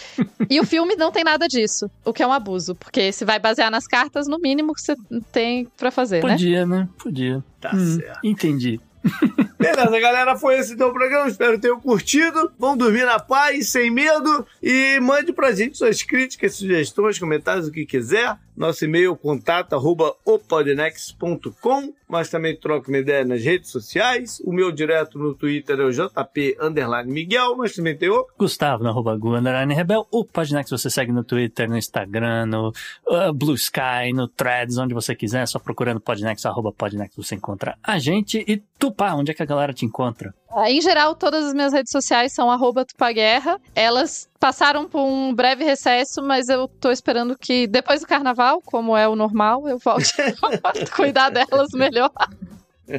E o filme não tem nada disso, o que é um abuso, porque se vai basear nas cartas, no mínimo que você tem pra fazer, né? Podia, né? Podia. Tá Hum, certo. Entendi. [LAUGHS] Beleza, galera, foi esse então o programa. Espero que tenham curtido. Vão dormir na paz, sem medo. E mande pra gente suas críticas, sugestões, comentários, o que quiser. Nosso e-mail contato arroba opodnex.com. Mas também troca uma ideia nas redes sociais. O meu direto no Twitter é o JP underline Miguel, mas também tem o. Gustavo, no arroba Gu, underline Rebel. O Podnext você segue no Twitter, no Instagram, no uh, Blue Sky, no Threads, onde você quiser. Só procurando Podnext, arroba Podnext você encontra a gente. E Tupá, onde é que a galera te encontra? Ah, Em geral, todas as minhas redes sociais são arroba tupaguerra. Elas passaram por um breve recesso, mas eu tô esperando que depois do carnaval, como é o normal, eu volte [LAUGHS] a cuidar delas melhor.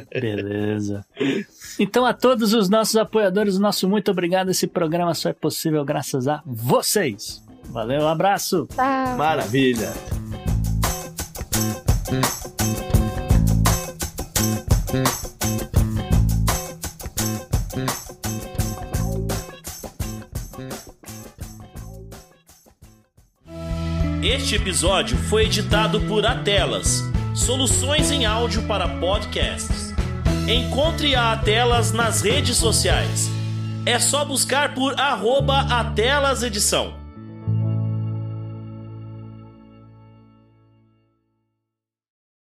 Beleza. Então, a todos os nossos apoiadores, o nosso muito obrigado. Esse programa só é possível graças a vocês. Valeu, abraço. Tá. Maravilha. Este episódio foi editado por Atelas, soluções em áudio para podcasts. Encontre a Atelas nas redes sociais. É só buscar por arroba Atelas Edição.